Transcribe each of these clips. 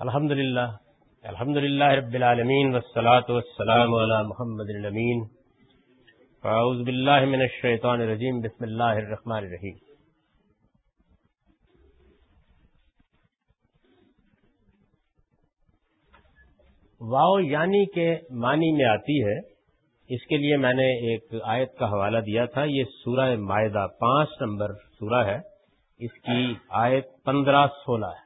الحمد للہ الحمد للہ رب العالمین، والصلاة والسلام على محمد الامین. فاعوذ باللہ من الشیطان الرجیم، بسم اللہ الرحمن الرحیم. واؤ یعنی کے معنی میں آتی ہے، اس کے لیے میں نے ایک آیت کا حوالہ دیا تھا، یہ سورہ معدہ پانچ نمبر سورہ ہے، اس کی آیت پندرہ سولہ ہے۔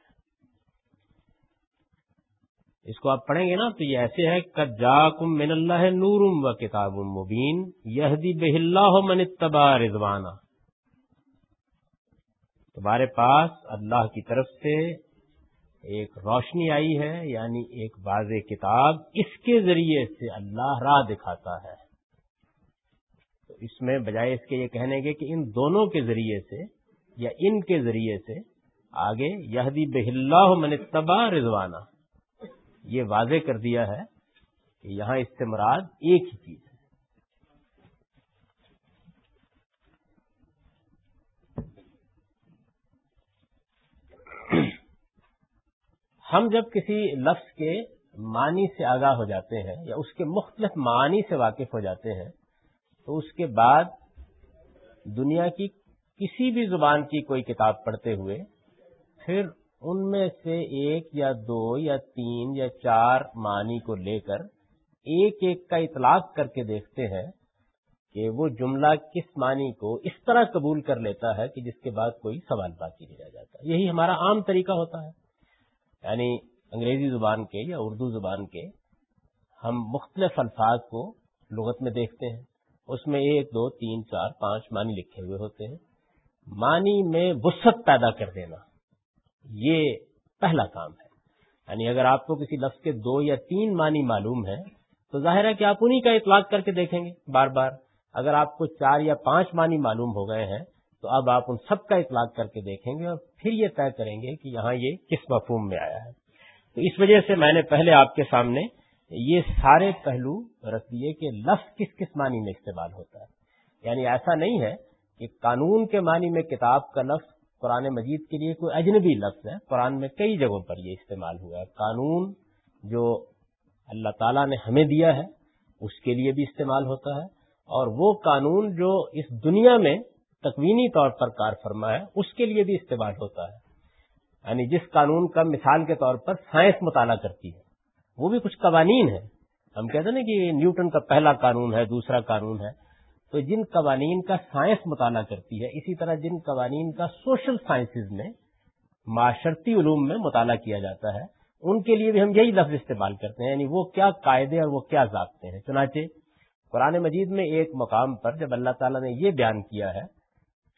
اس کو آپ پڑھیں گے نا تو یہ ایسے ہے جا کم من اللہ نورم و کتاب مبین یہدی بہ اللہ من تبا رضوانہ تمہارے پاس اللہ کی طرف سے ایک روشنی آئی ہے یعنی ایک واضح کتاب، اس کے ذریعے سے اللہ راہ دکھاتا ہے۔ تو اس میں بجائے اس کے یہ کہنے کے کہ ان دونوں کے ذریعے سے یا ان کے ذریعے سے آگے یہدی بہ اللہ من تبا رضوانہ یہ واضح کر دیا ہے کہ یہاں استمراد ایک ہی چیز ہے۔ ہم جب کسی لفظ کے معنی سے آگاہ ہو جاتے ہیں یا اس کے مختلف معنی سے واقف ہو جاتے ہیں، تو اس کے بعد دنیا کی کسی بھی زبان کی کوئی کتاب پڑھتے ہوئے پھر ان میں سے ایک یا دو یا تین یا چار معنی کو لے کر ایک ایک کا اطلاق کر کے دیکھتے ہیں کہ وہ جملہ کس معنی کو اس طرح قبول کر لیتا ہے کہ جس کے بعد کوئی سوال باقی نہیں رہ جاتا یہی ہمارا عام طریقہ ہوتا ہے۔ یعنی انگریزی زبان کے یا اردو زبان کے ہم مختلف الفاظ کو لغت میں دیکھتے ہیں۔ اس میں ایک، دو، تین، چار، پانچ معنی لکھے ہوئے ہوتے ہیں۔ معنی میں وسط پیدا کر دینا۔ یہ پہلا کام ہے۔ یعنی اگر آپ کو کسی لفظ کے دو یا تین معنی معلوم ہے تو ظاہر ہے کہ آپ انہیں کا اطلاق کر کے دیکھیں گے بار بار۔ اگر آپ کو چار یا پانچ معنی معلوم ہو گئے ہیں، تو اب آپ ان سب کا اطلاق کر کے دیکھیں گے اور پھر یہ طے کریں گے کہ یہاں یہ کس مفہوم میں آیا ہے۔ تو اس وجہ سے میں نے پہلے آپ کے سامنے یہ سارے پہلو رکھ دیے کہ لفظ کس کس معنی میں استعمال ہوتا ہے۔ یعنی ایسا نہیں ہے کہ قانون کے معنی میں کتاب کا لفظ قرآن مجید کے لیے کوئی اجنبی لفظ ہے۔ قرآن میں کئی جگہوں پر یہ استعمال ہوا ہے۔ قانون جو اللہ تعالیٰ نے ہمیں دیا ہے، اس کے لیے بھی استعمال ہوتا ہے۔ اور وہ قانون جو اس دنیا میں تکوینی طور پر کار فرما ہے، اس کے لیے بھی استعمال ہوتا ہے۔ یعنی جس قانون کا مثال کے طور پر سائنس مطالعہ کرتی ہے، وہ بھی کچھ قوانین ہیں۔ ہم کہتے ہیں نا کہ نیوٹن کا پہلا قانون ہے، دوسرا قانون ہے۔ تو جن قوانین کا سائنس مطالعہ کرتی ہے، اسی طرح جن قوانین کا سوشل سائنسز میں، معاشرتی علوم میں مطالعہ کیا جاتا ہے، ان کے لیے بھی ہم یہی لفظ استعمال کرتے ہیں یعنی وہ کیا قاعدے اور وہ کیا ضابطے ہیں۔ چنانچہ قرآن مجید میں ایک مقام پر جب اللہ تعالیٰ نے یہ بیان کیا ہے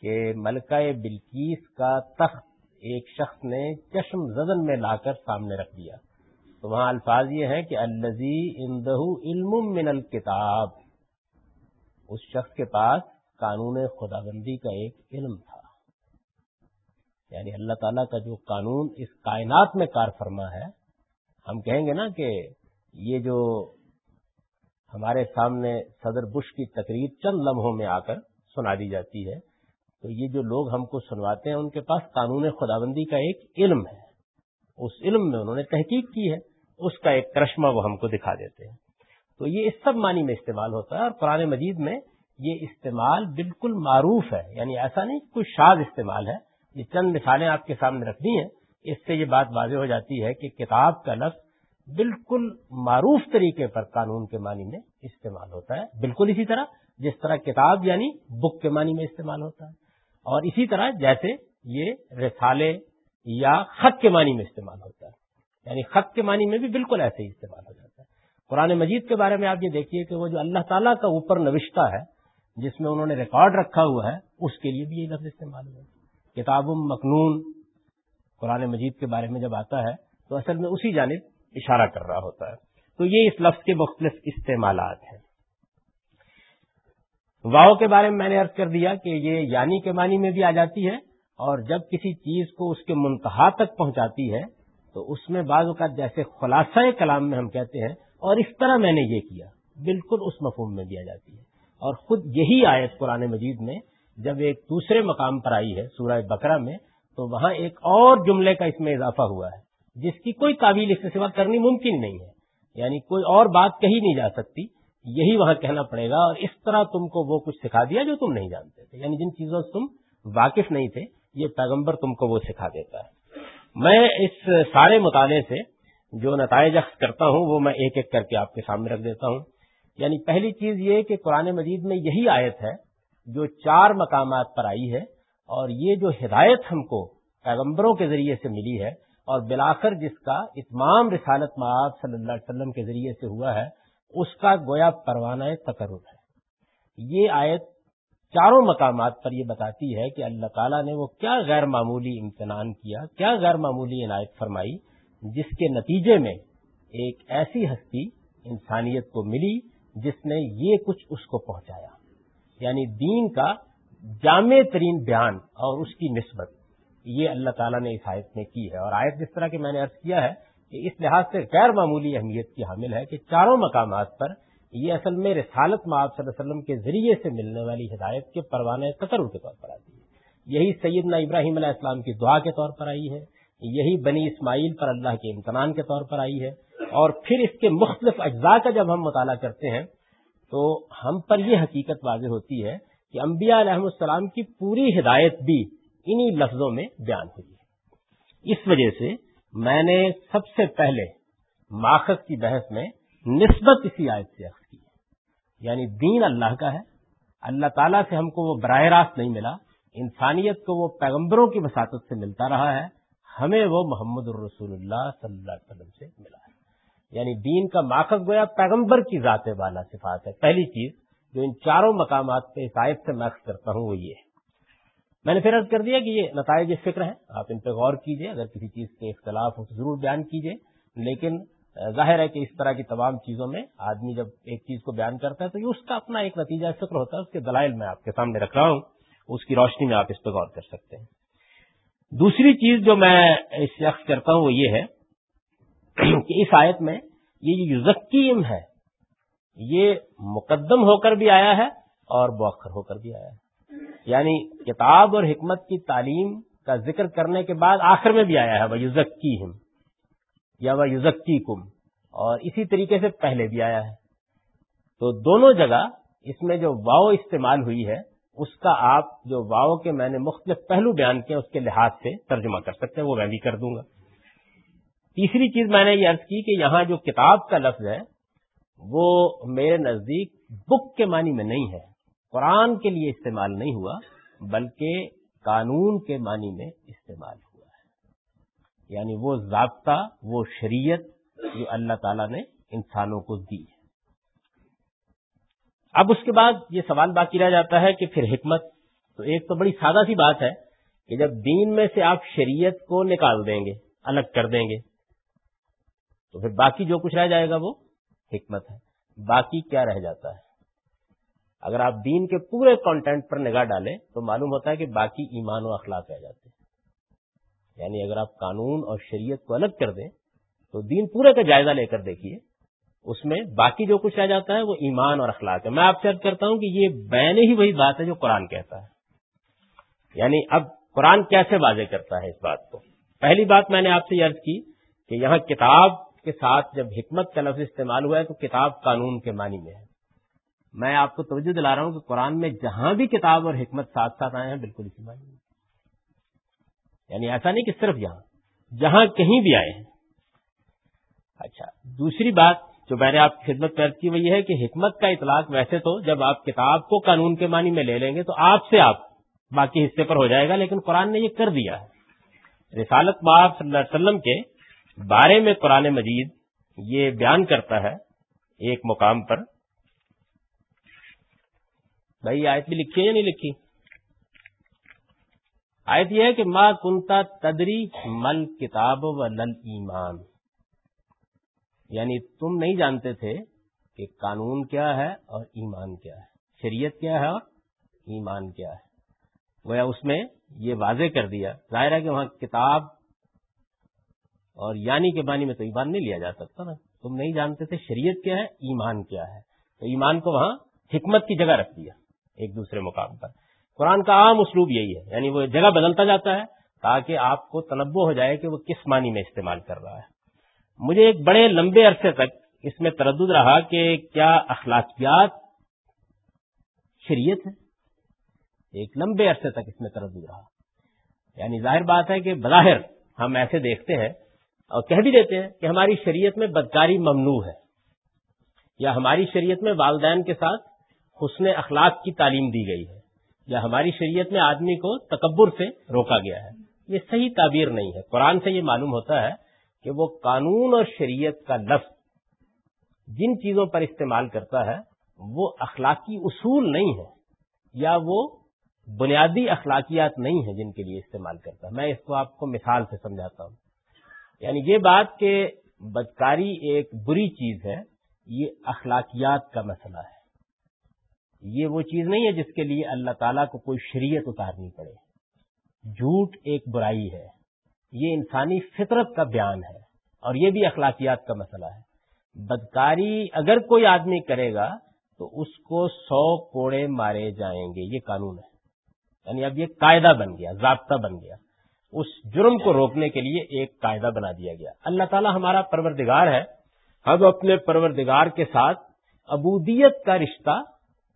کہ ملکہ بلکیس کا تخت ایک شخص نے چشم زدن میں لا کر سامنے رکھ دیا۔ تو وہاں الفاظ یہ ہے کہ الزی اندہ علم من الکتاب۔ اس شخص کے پاس قانون خدا بندی کا ایک علم تھا۔ یعنی اللہ تعالیٰ کا جو قانون اس کائنات میں کار فرما ہے، ہم کہیں گے نا کہ یہ جو ہمارے سامنے صدر بش کی تقریر چند لمحوں میں آ کر سنا دی جاتی ہے، تو یہ جو لوگ ہم کو سنواتے ہیں، ان کے پاس قانون خداوندی کا ایک علم ہے۔ اس علم میں انہوں نے تحقیق کی ہے، اس کا ایک کرشمہ وہ ہم کو دکھا دیتے ہیں۔ تو یہ اس سب معنی میں استعمال ہوتا ہے اور قرآن مجید میں یہ استعمال بالکل معروف ہے۔ یعنی ایسا نہیں کوئی شاد استعمال ہے۔ یہ چند مثالیں آپ کے سامنے رکھنی ہیں۔ اس سے یہ بات واضح ہو جاتی ہے کہ کتاب کا لفظ بالکل معروف طریقے پر قانون کے معنی میں استعمال ہوتا ہے۔ بالکل اسی طرح جس طرح کتاب یعنی بک کے معنی میں استعمال ہوتا ہے۔ اور اسی طرح جیسے یہ رسالے یا خط کے معنی میں استعمال ہوتا ہے۔ یعنی خط کے معنی میں بھی بالکل ایسے ہی استعمال ہو جاتا ہے۔ قرآن مجید کے بارے میں آپ یہ دیکھیے کہ وہ جو اللہ تعالیٰ کا اوپر نوشتہ ہے، جس میں انہوں نے ریکارڈ رکھا ہوا ہے، اس کے لیے بھی یہ لفظ استعمال ہوا کتاب مخنون قرآن مجید کے بارے میں جب آتا ہے، تو اصل میں اسی جانب اشارہ کر رہا ہوتا ہے۔ تو یہ اس لفظ کے مختلف استعمالات ہیں۔ واؤ کے بارے میں میں نے ارد کر دیا کہ یہ یعنی کے معنی میں بھی آ جاتی ہے، اور جب کسی چیز کو اس کے منتہا تک پہنچاتی ہے، تو اس میں بعض اوقات جیسے خلاصہ کلام میں ہم کہتے ہیں اور اس طرح میں نے یہ کیا، بالکل اس مفہوم میں دیا جاتی ہے۔ اور خود یہی آیت قرآن مجید میں جب ایک دوسرے مقام پر آئی ہے، سورہ بکرا میں، تو وہاں ایک اور جملے کا اس میں اضافہ ہوا ہے، جس کی کوئی قابل اس سے سوا کرنی ممکن نہیں ہے۔ یعنی کوئی اور بات کہی نہیں جا سکتی، یہی وہاں کہنا پڑے گا اور اس طرح تم کو وہ کچھ سکھا دیا جو تم نہیں جانتے تھے۔ یعنی جن چیزوں سے تم واقف نہیں تھے، یہ پیغمبر تم کو وہ سکھا دیتا ہے۔ میں اس سارے مطالعے سے جو نتائج اخذ کرتا ہوں وہ میں ایک ایک کر کے آپ کے سامنے رکھ دیتا ہوں۔ یعنی پہلی چیز یہ کہ قرآن مجید میں یہی آیت ہے جو چار مقامات پر آئی ہے اور یہ جو ہدایت ہم کو پیغمبروں کے ذریعے سے ملی ہے اور بلاخر جس کا اتمام رسالت معاب صلی اللہ علیہ وسلم کے ذریعے سے ہوا ہے، اس کا گویا پروانہ تقرر ہے۔ یہ آیت چاروں مقامات پر یہ بتاتی ہے کہ اللہ تعالیٰ نے وہ کیا غیر معمولی امتنان کیا کیا غیر معمولی عنایت فرمائی جس کے نتیجے میں ایک ایسی ہستی انسانیت کو ملی جس نے یہ کچھ اس کو پہنچایا۔ یعنی دین کا جامع ترین بیان اور اس کی نسبت۔ یہ اللہ تعالیٰ نے اس آیت میں کی ہے۔ اور آیت جس طرح کہ میں نے ارض کیا ہے کہ اس لحاظ سے غیر معمولی اہمیت کی حامل ہے کہ چاروں مقامات پر یہ اصل میں رسالت معاب صلی اللہ علیہ وسلم کے ذریعے سے ملنے والی ہدایت کے پروانہ قطر کے طور پر آتی ہے۔ یہی سیدنا ابراہیم علیہ السلام کی دعا کے طور پر آئی ہے۔ یہی بنی اسماعیل پر اللہ کے امتنان کے طور پر آئی ہے۔ اور پھر اس کے مختلف اجزاء کا جب ہم مطالعہ کرتے ہیں، تو ہم پر یہ حقیقت واضح ہوتی ہے کہ انبیاء علیہ السلام کی پوری ہدایت بھی انہی لفظوں میں بیان ہوئی ہے۔ اس وجہ سے میں نے سب سے پہلے ماخذ کی بحث میں نسبت اسی آیت سے عکس کی ہے۔ یعنی دین اللہ کا ہے۔ اللہ تعالیٰ سے ہم کو وہ براہ راست نہیں ملا۔ انسانیت کو وہ پیغمبروں کی وساطت سے ملتا رہا ہے۔ ہمیں وہ محمد الرسول اللہ صلی اللہ علیہ وسلم سے ملا ہے۔ یعنی دین کا ماخذ گویا پیغمبر کی ذات والا صفات ہے۔ پہلی چیز جو ان چاروں مقامات پہ آیت سے میں کرتا ہوں وہ یہ ہے۔ میں نے پھر عرض کر دیا کہ یہ نتائج فکر ہیں۔ آپ ان پہ غور کیجیے، اگر کسی چیز کے اختلاف ہو تو ضرور بیان کیجیے۔ لیکن ظاہر ہے کہ اس طرح کی تمام چیزوں میں آدمی جب ایک چیز کو بیان کرتا ہے تو یہ اس کا اپنا ایک نتیجہ فکر ہوتا ہے، اس کے دلائل میں آپ کے سامنے رکھ رہا ہوں۔ اس کی روشنی میں آپ اس پہ غور کر سکتے ہیں۔ دوسری چیز جو میں اس شخص کرتا ہوں وہ یہ ہے کہ اس آیت میں یہ جو یوزکیم ہے، یہ مقدم ہو کر بھی آیا ہے اور بوخر ہو کر بھی آیا ہے۔ یعنی کتاب اور حکمت کی تعلیم کا ذکر کرنے کے بعد آخر میں بھی آیا ہے، وہ یوزک کی ہم یا وہ یوزک کی کم اور اسی طریقے سے پہلے بھی آیا ہے۔ تو دونوں جگہ اس میں جو واؤ استعمال ہوئی ہے اس کا آپ جو واؤ کے میں نے مختلف پہلو بیان کیا اس کے لحاظ سے ترجمہ کر سکتے ہیں، وہ میں بھی کر دوں گا۔ تیسری چیز میں نے یہ عرض کی کہ یہاں جو کتاب کا لفظ ہے، وہ میرے نزدیک بک کے معنی میں نہیں ہے۔ قرآن کے لیے استعمال نہیں ہوا، بلکہ قانون کے معنی میں استعمال ہوا ہے۔ یعنی وہ ضابطہ، وہ شریعت جو اللہ تعالی نے انسانوں کو دی ہے۔ اب اس کے بعد یہ سوال باقی رہ جاتا ہے کہ پھر حکمت تو ایک تو بڑی سادہ سی بات ہے کہ جب دین میں سے آپ شریعت کو نکال دیں گے، الگ کر دیں گے، تو پھر باقی جو کچھ رہ جائے گا وہ حکمت ہے۔ باقی کیا رہ جاتا ہے؟ اگر آپ دین کے پورے کانٹینٹ پر نگاہ ڈالیں تو معلوم ہوتا ہے کہ باقی ایمان و اخلاق رہ جاتے ہیں۔ یعنی اگر آپ قانون اور شریعت کو الگ کر دیں تو دین پورے کا جائزہ لے کر دیکھیے۔ اس میں باقی جو کچھ رہ جاتا ہے وہ ایمان اور اخلاق ہے۔ میں آپ سے عرض کرتا ہوں کہ یہ بین ہی وہی بات ہے جو قرآن کہتا ہے۔ یعنی اب قرآن کیسے واضح کرتا ہے اس بات کو؟ پہلی بات میں نے آپ سے یہ عرض کی کہ یہاں کتاب کے ساتھ جب حکمت کا لفظ استعمال ہوا ہے تو کتاب قانون کے معنی میں ہے۔ میں آپ کو توجہ دلا رہا ہوں کہ قرآن میں جہاں بھی کتاب اور حکمت ساتھ ساتھ آئے ہیں، بالکل اسی معنی میں۔ یعنی ایسا نہیں کہ صرف یہاں، جہاں کہیں بھی آئے ہیں۔ اچھا دوسری بات جو میں نے آپ کی خدمت پیش کی وہ یہ ہے کہ حکمت کا اطلاق ویسے تو جب آپ کتاب کو قانون کے معنی میں لے لیں گے تو آپ سے آپ باقی حصے پر ہو جائے گا، لیکن قرآن نے یہ کر دیا ہے۔ رسالت باب صلی اللہ علیہ وسلم کے بارے میں قرآن مجید یہ بیان کرتا ہے ایک مقام پر۔ بھائی آیت بھی لکھی ہے یا نہیں لکھی؟ آیت یہ ہے کہ ماں کنتا تدری مل کتاب و لل ایمان۔ یعنی تم نہیں جانتے تھے کہ قانون کیا ہے اور ایمان کیا ہے، شریعت کیا ہے اور ایمان کیا ہے۔ گویا اس میں یہ واضح کر دیا، ظاہر ہے کہ وہاں کتاب اور یعنی کے بانی میں تو ایمان نہیں لیا جا سکتا نا۔ تم نہیں جانتے تھے شریعت کیا ہے، ایمان کیا ہے۔ تو ایمان کو وہاں حکمت کی جگہ رکھ دیا ایک دوسرے مقام پر۔ قرآن کا عام اسلوب یہی ہے یعنی وہ جگہ بدلتا جاتا ہے تاکہ آپ کو تنبع ہو جائے کہ وہ کس معنی میں استعمال کر رہا ہے۔ مجھے ایک بڑے لمبے عرصے تک اس میں تردد رہا کہ کیا اخلاقیات شریعت ہے ایک لمبے عرصے تک اس میں تردد رہا۔ یعنی ظاہر بات ہے کہ بظاہر ہم ایسے دیکھتے ہیں اور کہہ بھی دیتے ہیں کہ ہماری شریعت میں بدکاری ممنوع ہے یا ہماری شریعت میں والدین کے ساتھ حسن اخلاق کی تعلیم دی گئی ہے یا ہماری شریعت میں آدمی کو تکبر سے روکا گیا ہے۔ یہ صحیح تعبیر نہیں ہے۔ قرآن سے یہ معلوم ہوتا ہے کہ وہ قانون اور شریعت کا لفظ جن چیزوں پر استعمال کرتا ہے، وہ اخلاقی اصول نہیں ہے یا وہ بنیادی اخلاقیات نہیں ہیں جن کے لیے استعمال کرتا۔ ہے میں اس کو آپ کو مثال سے سمجھاتا ہوں۔ یعنی یہ بات کہ بدکاری ایک بری چیز ہے، یہ اخلاقیات کا مسئلہ ہے۔ یہ وہ چیز نہیں ہے جس کے لیے اللہ تعالیٰ کو کوئی شریعت اتارنی پڑے۔ جھوٹ ایک برائی ہے۔ یہ انسانی فطرت کا بیان ہے اور یہ بھی اخلاقیات کا مسئلہ ہے۔ بدکاری اگر کوئی آدمی کرے گا تو اس کو سو کوڑے مارے جائیں گے، یہ قانون ہے۔ یعنی اب یہ قاعدہ بن گیا، ضابطہ بن گیا۔ اس جرم کو روکنے کے لیے ایک قاعدہ بنا دیا گیا۔ اللہ تعالیٰ ہمارا پروردگار ہے۔ ہم اپنے پروردگار کے ساتھ ابودیت کا رشتہ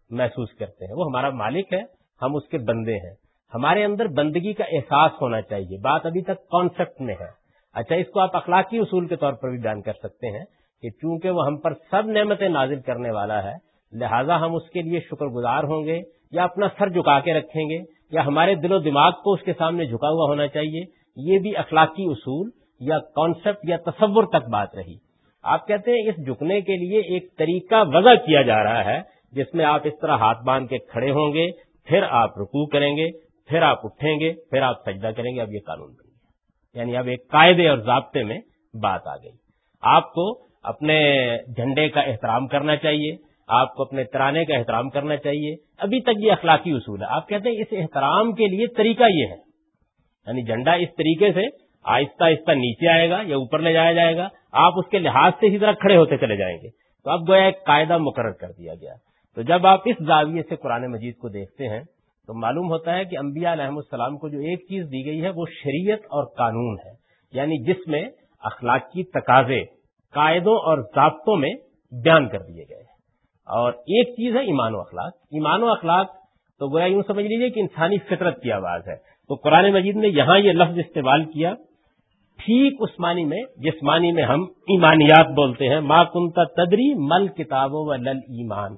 محسوس کرتے ہیں۔ وہ ہمارا مالک ہے، ہم اس کے بندے ہیں۔ ہمارے اندر بندگی کا احساس ہونا چاہیے۔ بات ابھی تک کانسیپٹ میں ہے۔ اچھا اس کو آپ اخلاقی اصول کے طور پر بھی بیان کر سکتے ہیں کہ چونکہ وہ ہم پر سب نعمتیں نازل کرنے والا ہے، لہذا ہم اس کے لیے شکر گزار ہوں گے یا اپنا سر جھکا کے رکھیں گے یا ہمارے دل و دماغ کو اس کے سامنے جھکا ہوا ہونا چاہیے۔ یہ بھی اخلاقی اصول یا کانسیپٹ یا تصور تک بات رہی۔ آپ کہتے ہیں اس جھکنے کے لیے ایک طریقہ وضع کیا جا رہا ہے، جس میں آپ اس طرح ہاتھ باندھ کے کھڑے ہوں گے، پھر آپ رکو کریں گے۔ پھر آپ اٹھیں گے، پھر آپ سجدہ کریں گے، اب یہ قانون بن گیا۔ یعنی اب ایک قاعدے اور ضابطے میں بات آ گئی۔ آپ کو اپنے جھنڈے کا احترام کرنا چاہیے، آپ کو اپنے ترانے کا احترام کرنا چاہیے۔ ابھی تک یہ اخلاقی اصول ہے۔ آپ کہتے ہیں اس احترام کے لیے طریقہ یہ ہے۔ یعنی جھنڈا اس طریقے سے آہستہ آہستہ نیچے آئے گا یا اوپر لے جایا جائے گا، آپ اس کے لحاظ سے اسی طرح کھڑے ہوتے چلے جائیں گے۔ تو اب گویا ایک قاعدہ مقرر کر دیا گیا۔ تو جب آپ اس زاویے سے قرآن مجید کو دیکھتے ہیں تو معلوم ہوتا ہے کہ انبیاء علیہ السلام کو جو ایک چیز دی گئی ہے وہ شریعت اور قانون ہے یعنی جس میں اخلاقی تقاضے، قاعدوں اور ضابطوں میں بیان کر دیے گئے ہیں۔ اور ایک چیز ہے ایمان و اخلاق۔ ایمان و اخلاق تو گویا یوں سمجھ لیجیے کہ انسانی فطرت کی آواز ہے۔ تو قرآن مجید نے یہاں یہ لفظ استعمال کیا، ٹھیک اس معنی میں جس معنی میں ہم ایمانیات بولتے ہیں، ما کنتا تدری مل کتابوں و لل ایمان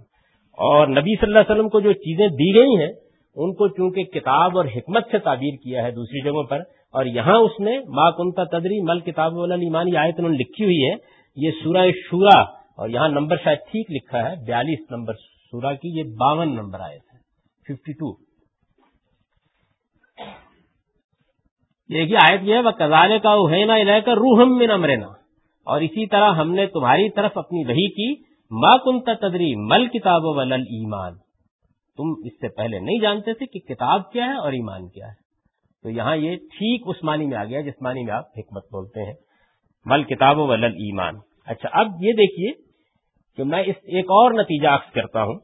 اور نبی صلی اللہ علیہ وسلم کو جو چیزیں دی گئی ہیں ان کو چونکہ کتاب اور حکمت سے تعبیر کیا ہے دوسری جگہوں پر، اور یہاں اس نے ما کنتا تدری مل کتاب ایمانی آیت انہوں نے لکھی ہوئی ہے، یہ سورہ شورا، اور یہاں نمبر شاید ٹھیک لکھا ہے، بیالیس نمبر سورا کی یہ باون نمبر آیت ہے ففٹی ٹو دیکھیے آیت یہ ہے وہ کزالے کا لے کر روحم من امرنا اور اسی طرح ہم نے تمہاری طرف اپنی وہی کی، ما کنتا تدری مل کتاب ولل ایمان تم اس سے پہلے نہیں جانتے تھے کہ کتاب کیا ہے اور ایمان کیا ہے۔ تو یہاں یہ ٹھیک اس معنی میں آ گیا جس معنی میں آپ حکمت بولتے ہیں۔ مل کتاب و ولل ایمان اچھا اب یہ دیکھیے کہ میں اس ایک اور نتیجہ عکس کرتا ہوں۔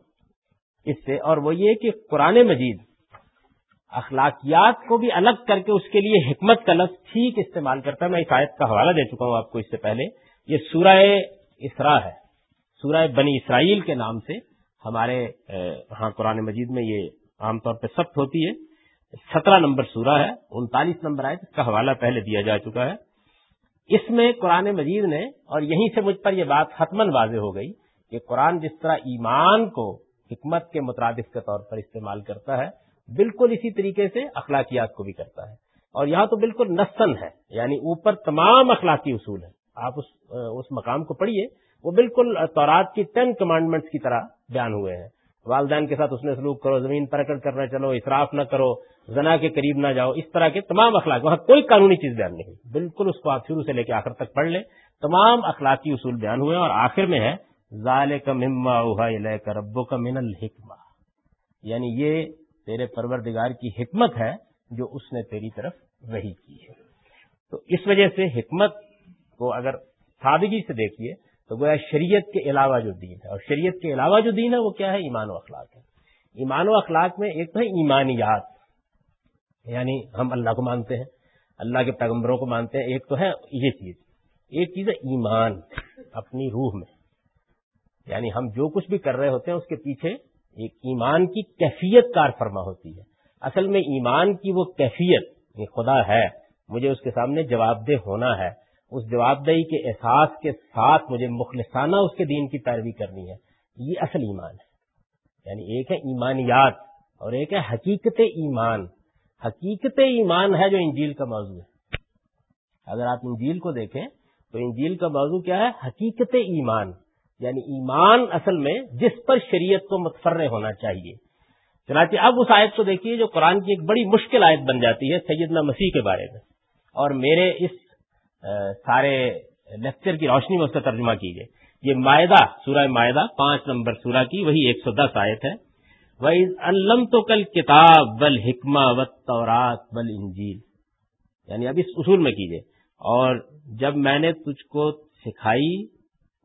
اس سے اور وہ یہ کہ قرآن مجید اخلاقیات کو بھی الگ کر کے اس کے لیے حکمت کا لفظ ٹھیک استعمال کرتا ہے۔ میں اس آیت کا حوالہ دے چکا ہوں آپ کو اس سے پہلے۔ یہ سورہ اسرا ہے۔ سورہ بنی اسرائیل کے نام سے ہمارے ہاں قرآن مجید میں یہ عام طور پہ سخت ہوتی ہے۔ سترہ نمبر سورہ ہے، انتالیس نمبر آئے اس کا حوالہ پہلے دیا جا چکا ہے۔ اس میں قرآن مجید نے، اور یہیں سے مجھ پر یہ بات حتمن واضح ہو گئی کہ قرآن جس طرح ایمان کو حکمت کے مترادف کے طور پر استعمال کرتا ہے، بالکل اسی طریقے سے اخلاقیات کو بھی کرتا ہے۔ اور یہاں تو بالکل نسن ہے یعنی اوپر تمام اخلاقی اصول ہیں۔ آپ اس اس مقام کو پڑھیے، وہ بالکل تورات کی ٹین کمانڈمنٹس کی طرح بیان ہوئے ہیں۔ والدین کے ساتھ اس نے سلوک کرو، زمین پرکڑ کرنا چلو، اصراف نہ کرو، زنا کے قریب نہ جاؤ، اس طرح کے تمام اخلاق۔ وہاں کوئی قانونی چیز بیان نہیں بالکل اس کو آپ شروع سے لے کے آخر تک پڑھ لیں۔ تمام اخلاقی اصول بیان ہوئے اور آخر میں ہے ظال کا مما کا ربو کا من الحکمہ۔ یعنی یہ تیرے پروردگار کی حکمت ہے جو اس نے تیری طرف وہی کی ہے۔ تو اس وجہ سے حکمت کو اگر سادگی سے دیکھیے تو گویا شریعت کے علاوہ جو دین ہے۔ اور شریعت کے علاوہ جو دین ہے، وہ کیا ہے؟ ایمان و اخلاق ہے۔ ایمان و اخلاق میں ایک تو ہے ایمانیات۔ یعنی ہم اللہ کو مانتے ہیں، اللہ کے پیغمبروں کو مانتے ہیں، ایک تو ہے یہ چیز۔ ایک چیز ہے ایمان اپنی روح میں۔ یعنی ہم جو کچھ بھی کر رہے ہوتے ہیں، اس کے پیچھے ایک ایمان کی کیفیت کار فرما ہوتی ہے۔ اصل میں ایمان کی وہ کیفیت خدا ہے، مجھے اس کے سامنے جواب دہ ہونا ہے۔ اس جواب دہی کے احساس کے ساتھ مجھے مخلصانہ اس کے دین کی پیروی کرنی ہے۔ یہ اصل ایمان ہے۔ یعنی ایک ہے ایمانیات اور ایک ہے حقیقت ایمان۔ حقیقت ایمان ہے جو انجیل کا موضوع ہے۔ اگر آپ انجیل کو دیکھیں تو انجیل کا موضوع کیا ہے؟ حقیقت ایمان۔ یعنی ایمان اصل میں جس پر شریعت کو متفر ہونا چاہیے۔ چنانچہ اب اس آیت کو دیکھیے جو قرآن کی ایک بڑی مشکل آیت بن جاتی ہے سیدنا مسیح کے بارے میں۔ اور میرے اس سارے لیکچر کی روشنی میں اس کا ترجمہ کیجیے یہ معدہ سورہ معدہ پانچ نمبر سورہ کی وہی ایک سو دس آیت ہے۔ علم تو کل کتاب بل حکمہ و تورات بل انجیل یعنی اب اس اصول میں کیجیے اور جب میں نے تجھ کو سکھائی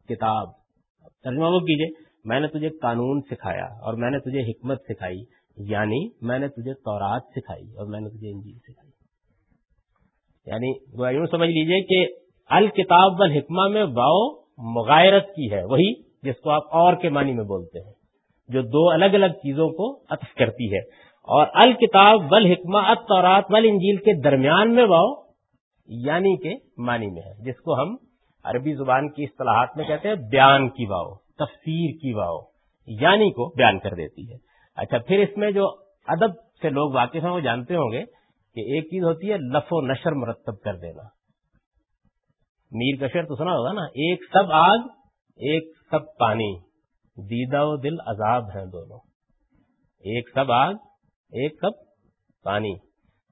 کتاب، ترجمہ وہ کیجیے میں نے تجھے قانون سکھایا اور میں نے تجھے حکمت سکھائی یعنی میں نے تجھے تورات سکھائی اور میں نے تجھے انجیل سکھائی۔ یعنی یوں سمجھ لیجیے کہ الکتاب بل حکمہ میں واؤ مغائرت کی ہے، وہی جس کو آپ اور کے معنی میں بولتے ہیں، جو دو الگ الگ چیزوں کو عطف کرتی ہے۔ اور الکتاب بل حکمہ اتورات ول انجیل کے درمیان میں واؤ یعنی کے معنی میں ہے، جس کو ہم عربی زبان کی اصطلاحات میں کہتے ہیں بیان کی واؤ تفسیر کی واؤ یعنی کو بیان کر دیتی ہے۔ اچھا پھر اس میں جو ادب سے لوگ واقف ہیں، وہ جانتے ہوں گے کہ ایک چیز ہوتی ہے، لف و نشر مرتب کر دینا۔ میر کشر تو سنا ہوگا نا، ایک سب آگ، ایک سب پانی۔ دیدہ و دل عذاب ہیں دونوں۔ ایک سب آگ، ایک سب پانی۔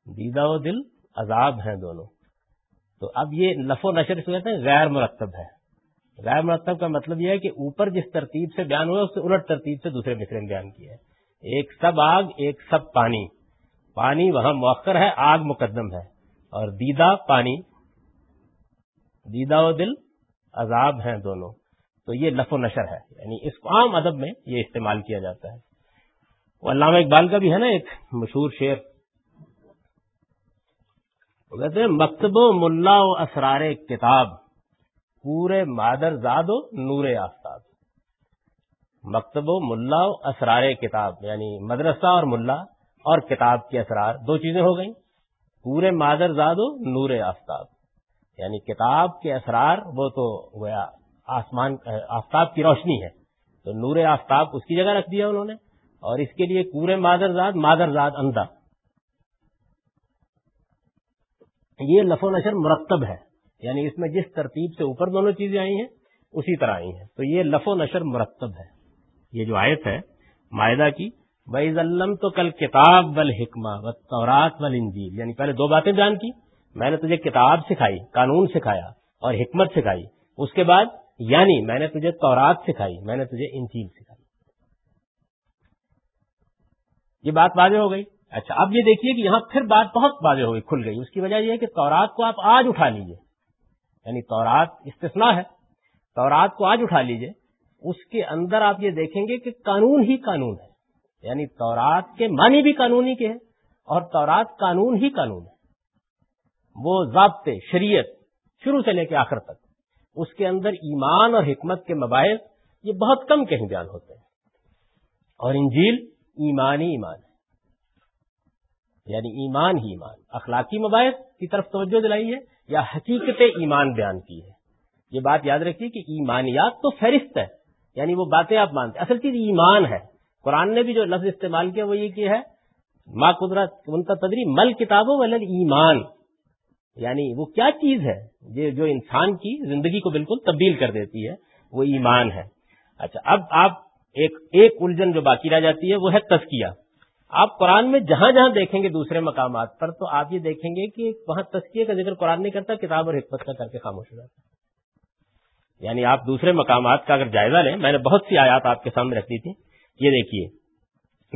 دیدہ و دل عذاب ہیں دونوں۔ تو اب یہ لف و نشر سے کہتے ہیں، غیر مرتب ہے۔ غیر مرتب کا مطلب یہ ہے کہ اوپر جس ترتیب سے بیان ہوا اس سے الٹ ترتیب سے دوسرے مصرے میں بیان کیا ہے ایک سب آگ، ایک سب پانی۔ پانی وہاں مؤخر ہے، آگ مقدم ہے۔ اور دیدہ پانی، دیدہ و دل عذاب ہیں دونوں۔ تو یہ لف و نشر ہے۔ یعنی اس عام ادب میں یہ استعمال کیا جاتا ہے۔ وہ علامہ اقبال کا بھی ہے نا ایک مشہور شعر۔ وہ کہتے ہیں، مکتب و ملا و اسرار کتاب، پورے مادر زاد و نور آفتاب۔ مکتب و ملا و اسرار کتاب یعنی مدرسہ اور ملا اور کتاب کے اسرار، دو چیزیں ہو گئیں۔ پورے مادر زاد و نور آفتاب۔ یعنی کتاب کے اسرار، وہ تو گویا آسمان، آفتاب کی روشنی ہے۔ تو نور آفتاب اس کی جگہ رکھ دیا انہوں نے۔ اور اس کے لیے پورے مادر زاد مادر زاد اندھا یہ لف و نشر مرتب ہے۔ یعنی اس میں جس ترتیب سے اوپر دونوں چیزیں آئی ہیں، اسی طرح آئی ہیں۔ تو یہ لف و نشر مرتب ہے۔ یہ جو آیت ہے معاہدہ کی بھائی ضلم تو کل کتاب بل حکمہ و تورات بل انجیل یعنی پہلے دو باتیں جان کی۔ میں نے تجھے کتاب سکھائی، قانون سکھایا اور حکمت سکھائی۔ اس کے بعد یعنی میں نے تجھے تورات سکھائی، میں نے تجھے انجیل سکھائی۔ یہ بات واضح ہو گئی؟ اچھا اب یہ دیکھیے کہ یہاں پھر بات بہت واضح ہو گئی، کھل گئی۔ اس کی وجہ یہ ہے کہ تورات کو آپ آج اٹھا لیجیے۔ یعنی تورات استثناء ہے۔ تورات کو آج اٹھا لیجیے۔ اس کے اندر آپ یہ دیکھیں گے کہ قانون ہی قانون ہے۔ یعنی تورات کے معنی بھی قانونی کے ہیں اور تورات قانون ہی قانون ہے۔ وہ ضابطے شریعت شروع سے لے کے آخر تک۔ اس کے اندر ایمان اور حکمت کے مباحث یہ بہت کم کہیں بیان ہوتے ہیں۔ اور انجیل ایمانی ایمان ہے۔ یعنی ایمان ہی ایمان۔ اخلاقی مباحث کی طرف توجہ دلائی ہے یا حقیقت ایمان بیان کی ہے۔ یہ بات یاد رکھیے کہ ایمانیات تو فہرست ہے۔ یعنی وہ باتیں آپ مانتے اصل چیز ایمان ہے۔ قرآن نے بھی جو لفظ استعمال کیا وہ یہ کیا ہے ماں قدرت منتا تدری مل کتابوں والے ایمان۔ یعنی وہ کیا چیز ہے جو انسان کی زندگی کو بالکل تبدیل کر دیتی ہے، وہ ایمان ہے۔ اچھا اب آپ ایک ایک الجھن جو باقی رہ جاتی ہے وہ ہے تسکیہ آپ قرآن میں جہاں جہاں دیکھیں گے دوسرے مقامات پر، تو آپ یہ دیکھیں گے کہ وہاں تسکیے کا ذکر قرآن نہیں کرتا، کتاب اور حکمت کا کر کے خاموش ہو جاتا۔ یعنی آپ دوسرے مقامات کا اگر جائزہ لیں، میں نے بہت سی آیات آپ کے سامنے رکھ دی تھی یہ دیکھیے۔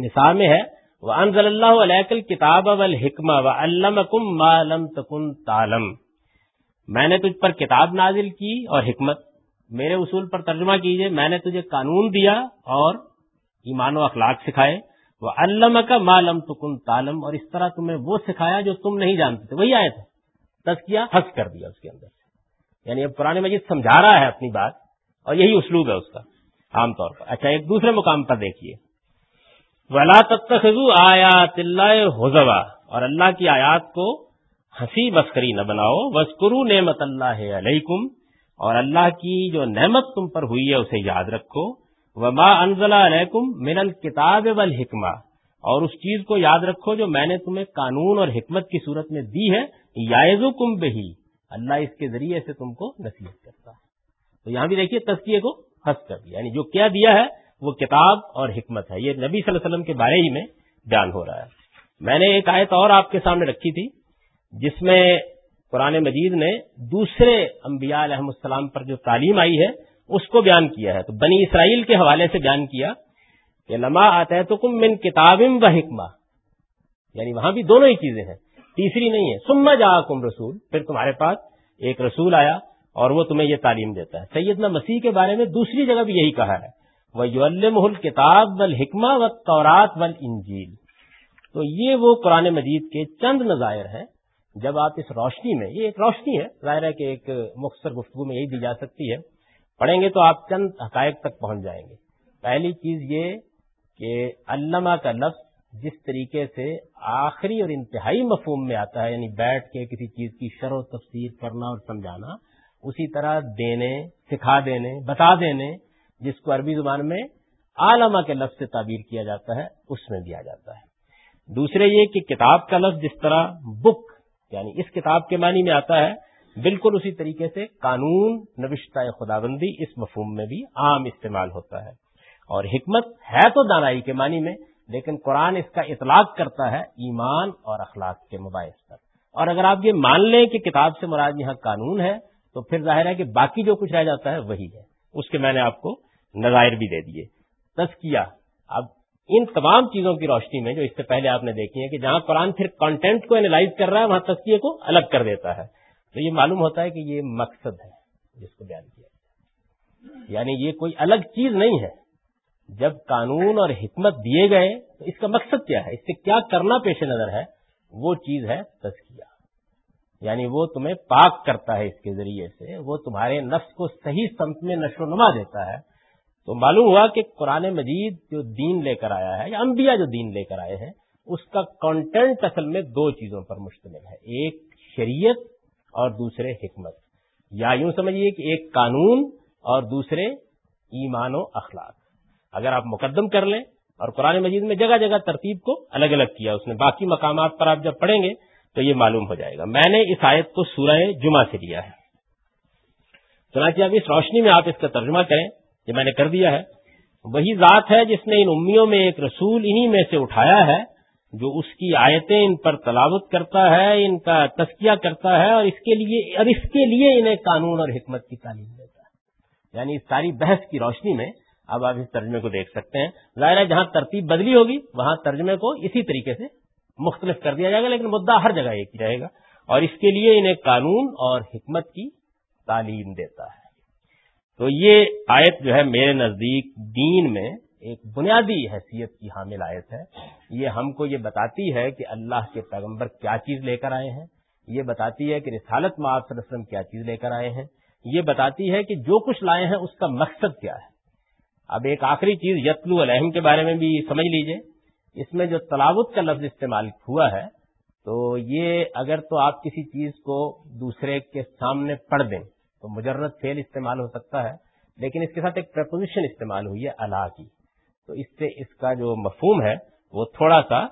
نثار میں ہے وہ انضل اللہ علیہ کتاب و الحکمہ و علم کم معلم تکن تالم میں نے تجھ پر کتاب نازل کی اور حکمت۔ میرے اصول پر ترجمہ کیجیے۔ میں نے تجھے قانون دیا اور ایمان و اخلاق سکھائے۔ وہ علم کا معلم تکن تالم اور اس طرح تمہیں وہ سکھایا جو تم نہیں جانتے تھے۔ وہی آئے تھے تزکیہ ہنس کر دیا اس کے اندر سے۔ یعنی اب پرانے مجید سمجھا رہا ہے اپنی بات اور یہی اسلوب ہے اس کا۔ عام طور پر۔ اچھا ایک دوسرے مقام پر دیکھیے۔ ولا تخو آیات اللہ حضوا اور اللہ کی آیات کو ہنسی مسکری نہ بناؤ۔ وسکرو نعمت اللہ علیکم اور اللہ کی جو نعمت تم پر ہوئی ہے، اسے یاد رکھو۔ وما انزلہ علیکم من الکتاب والحکمہ اور اس چیز کو یاد رکھو جو میں نے تمہیں قانون اور حکمت کی صورت میں دی ہے۔ یائز کم بہی اللہ اس کے ذریعے سے تم کو نصیحت کرتا ہے۔ تو یہاں بھی دیکھیے تسکیے کو۔ ہنس کر دیا۔ یعنی جو کیا دیا ہے، وہ کتاب اور حکمت ہے۔ یہ نبی صلی اللہ علیہ وسلم کے بارے ہی میں بیان ہو رہا ہے۔ میں نے ایک آیت اور آپ کے سامنے رکھی تھی، جس میں قرآن مجید نے دوسرے انبیاء علیہ السلام پر جو تعلیم آئی ہے، اس کو بیان کیا ہے۔ تو بنی اسرائیل کے حوالے سے بیان کیا کہ لما آتا تو کم من کتاب و حکمہ۔ یعنی وہاں بھی دونوں ہی چیزیں ہیں۔ تیسری نہیں ہے۔ سما جا کم رسول۔ پھر تمہارے پاس ایک رسول آیا اور وہ تمہیں یہ تعلیم دیتا ہے۔ سیدنا مسیح کے بارے میں دوسری جگہ بھی یہی کہا ہے۔ وہ یو کتاب و حکمہ و تورات و انجیل تو یہ وہ قرآن مجید کے چند نظائر ہیں۔ جب آپ اس روشنی میں، یہ ایک روشنی ہے، ظاہر ہے کہ ایک مختصر گفتگو میں یہی دی جا سکتی ہے۔ پڑھیں گے تو آپ چند حقائق تک پہنچ جائیں گے۔ پہلی چیز یہ کہ علامہ کا لفظ جس طریقے سے آخری اور انتہائی مفہوم میں آتا ہے یعنی بیٹھ کے کسی چیز کی شر و تفسیر کرنا اور سمجھانا اسی طرح دینے، سکھا دینے، بتا دینے، جس کو عربی زبان میں علامہ کے لفظ سے تعبیر کیا جاتا ہے، اس میں دیا جاتا ہے۔ دوسرے یہ کہ کتاب کا لفظ جس طرح بک یعنی اس کتاب کے معنی میں آتا ہے، بالکل اسی طریقے سے قانون، نوشتہ خداوندی اس مفہوم میں بھی عام استعمال ہوتا ہے۔ اور حکمت ہے تو دانائی کے معنی میں، لیکن قرآن اس کا اطلاق کرتا ہے ایمان اور اخلاق کے مباحث پر۔ اور اگر آپ یہ مان لیں کہ کتاب سے مراد یہاں قانون ہے تو پھر ظاہر ہے کہ باقی جو کچھ رہ جاتا ہے وہی ہے۔ اس کے میں نے آپ کو نظائر بھی دے دیے۔ تسکیہ اب ان تمام چیزوں کی روشنی میں جو اس سے پہلے آپ نے دیکھی ہے کہ جہاں قرآن پھر کانٹینٹ کو اینالائز کر رہا ہے، وہاں تسکیے کو الگ کر دیتا ہے۔ تو یہ معلوم ہوتا ہے کہ یہ مقصد ہے جس کو بیان کیا یعنی یہ کوئی الگ چیز نہیں ہے۔ جب قانون اور حکمت دیے گئے، تو اس کا مقصد کیا ہے؟ اس سے کیا کرنا پیش نظر ہے؟ وہ چیز ہے تزکیہ۔ یعنی وہ تمہیں پاک کرتا ہے اس کے ذریعے سے، وہ تمہارے نفس کو صحیح سمت میں نشو و نما دیتا ہے۔ تو معلوم ہوا کہ قرآن مجید جو دین لے کر آیا ہے، یا انبیاء جو دین لے کر آئے ہیں، اس کا کانٹینٹ اصل میں دو چیزوں پر مشتمل ہے، ایک شریعت اور دوسرے حکمت۔ یا یوں سمجھیے کہ ایک قانون اور دوسرے ایمان و اخلاق۔ اگر آپ مقدم کر لیں اور قرآن مجید میں جگہ جگہ ترتیب کو الگ الگ کیا، اس نے باقی مقامات پر آپ جب پڑھیں گے تو یہ معلوم ہو جائے گا۔ میں نے اس آیت کو سورہ جمعہ سے لیا ہے۔ چنانچہ اب اس روشنی میں آپ اس کا ترجمہ کریں، یہ میں نے کر دیا ہے۔ وہی ذات ہے جس نے ان امیوں میں ایک رسول انہی میں سے اٹھایا ہے، جو اس کی آیتیں ان پر تلاوت کرتا ہے، ان کا تسکیہ کرتا ہے اور اس کے لیے، اور اس کے لیے انہیں قانون اور حکمت کی تعلیم دیتا ہے۔ یعنی اس ساری بحث کی روشنی میں اب آپ اس ترجمے کو دیکھ سکتے ہیں۔ ظاہر ہے جہاں ترتیب بدلی ہوگی، وہاں ترجمے کو اسی طریقے سے مختلف کر دیا جائے گا، لیکن مدعا ہر جگہ ایک ہی رہے گا۔ اور اس کے لیے انہیں قانون اور حکمت کی تعلیم دیتا ہے۔ تو یہ آیت جو ہے میرے نزدیک دین میں ایک بنیادی حیثیت کی حامل آیت ہے۔ یہ ہم کو یہ بتاتی ہے کہ اللہ کے پیغمبر کیا چیز لے کر آئے ہیں۔ یہ بتاتی ہے کہ رسالت صلی اللہ علیہ وسلم کیا چیز لے کر آئے ہیں۔ یہ بتاتی ہے کہ جو کچھ لائے ہیں اس کا مقصد کیا ہے۔ اب ایک آخری چیز یتلو الحم کے بارے میں بھی سمجھ لیجیے۔ اس میں جو تلاوت کا لفظ استعمال ہوا ہے، تو یہ اگر تو آپ کسی چیز کو دوسرے کے سامنے پڑھ دیں، تو مجرد فیل استعمال ہو سکتا ہے، لیکن اس کے ساتھ ایک پرپوزیشن استعمال ہوئی ہے اللہ کی۔ تو اس سے اس کا جو مفہوم ہے، وہ تھوڑا سا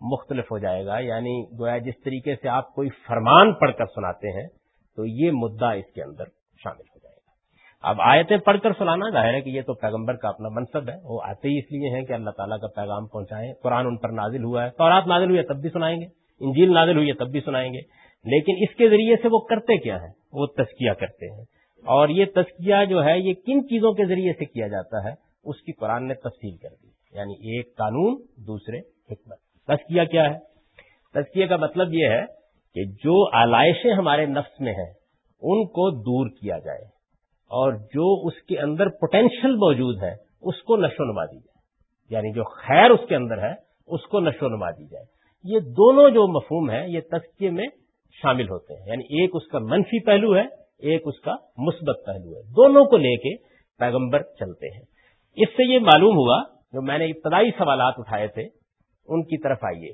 مختلف ہو جائے گا۔ یعنی گویا جس طریقے سے آپ کوئی فرمان پڑھ کر سناتے ہیں، تو یہ مدعا اس کے اندر شامل ہو اب آیتیں پڑھ کر سنانا ظاہر ہے کہ یہ تو پیغمبر کا اپنا منصب ہے، وہ آتے ہی اس لیے ہیں کہ اللہ تعالیٰ کا پیغام پہنچائیں۔ قرآن ان پر نازل ہوا ہے، تورات نازل ہوئی ہے تب بھی سنائیں گے، انجیل نازل ہوئی ہے تب بھی سنائیں گے۔ لیکن اس کے ذریعے سے وہ کرتے کیا ہیں؟ وہ تسکیہ کرتے ہیں۔ اور یہ تسکیہ جو ہے، یہ کن چیزوں کے ذریعے سے کیا جاتا ہے؟ اس کی قرآن نے تفصیل کر دی۔ یعنی ایک قانون، دوسرے حکمت۔ تسکیہ کیا ہے؟ تسکیہ کا مطلب یہ ہے کہ جو آلائشیں ہمارے نفس میں ہیں، ان کو دور کیا جائے۔ اور جو اس کے اندر پوٹینشیل موجود ہے، اس کو نشو نما دی جائے۔ یعنی جو خیر اس کے اندر ہے، اس کو نشو نما دی جائے۔ یہ دونوں جو مفہوم ہے یہ تسکیے میں شامل ہوتے ہیں۔ یعنی ایک اس کا منفی پہلو ہے، ایک اس کا مثبت پہلو ہے۔ دونوں کو لے کے پیغمبر چلتے ہیں۔ اس سے یہ معلوم ہوا، جو میں نے ابتدائی سوالات اٹھائے تھے، ان کی طرف آئیے۔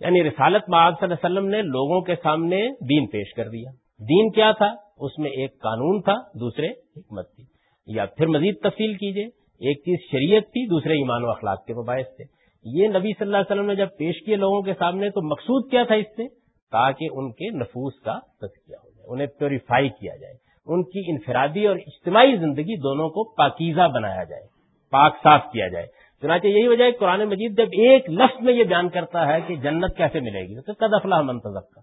یعنی رسالت معاذ صلی اللہ علیہ وسلم نے لوگوں کے سامنے دین پیش کر دیا۔ دین کیا تھا؟ اس میں ایک قانون تھا، دوسرے حکمت تھی۔ یا پھر مزید تفصیل کیجیے، ایک چیز شریعت تھی، دوسرے ایمان و اخلاق کے مباحث تھے۔ یہ نبی صلی اللہ علیہ وسلم نے جب پیش کیے لوگوں کے سامنے، تو مقصود کیا تھا اس سے؟ تاکہ ان کے نفوس کا تذکیہ ہو جائے، انہیں پیوریفائی کیا جائے۔ ان کی انفرادی اور اجتماعی زندگی دونوں کو پاکیزہ بنایا جائے، پاک صاف کیا جائے۔ چنانچہ یہی وجہ ہے، قرآن مجید جب ایک لفظ میں یہ بیان کرتا ہے کہ جنت کیسے ملے گی؟ تو قد افلاح منتظب کا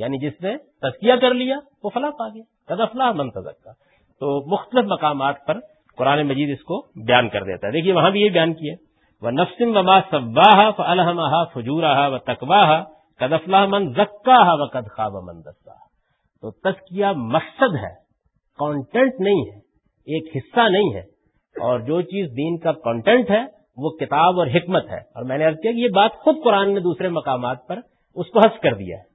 یعنی جس نے تزکیہ کر لیا وہ فلاح پا گیا۔ قد افلاح منتظب کا تو مختلف مقامات پر قرآن مجید اس کو بیان کر دیتا ہے۔ دیکھیے وہاں بھی یہ بیان کیا وہ نفسم وما صباہ فلحمہ فجورہ و تقواہ کدفلا من زکا و کد خواب من دسا تو تسکیہ مقصد ہے کانٹینٹ نہیں ہے، ایک حصہ نہیں ہے۔ اور جو چیز دین کا کانٹینٹ ہے، وہ کتاب اور حکمت ہے۔ اور میں نے عرض کیا کہ یہ بات خود قرآن نے دوسرے مقامات پر اس کو حس کر دیا ہے۔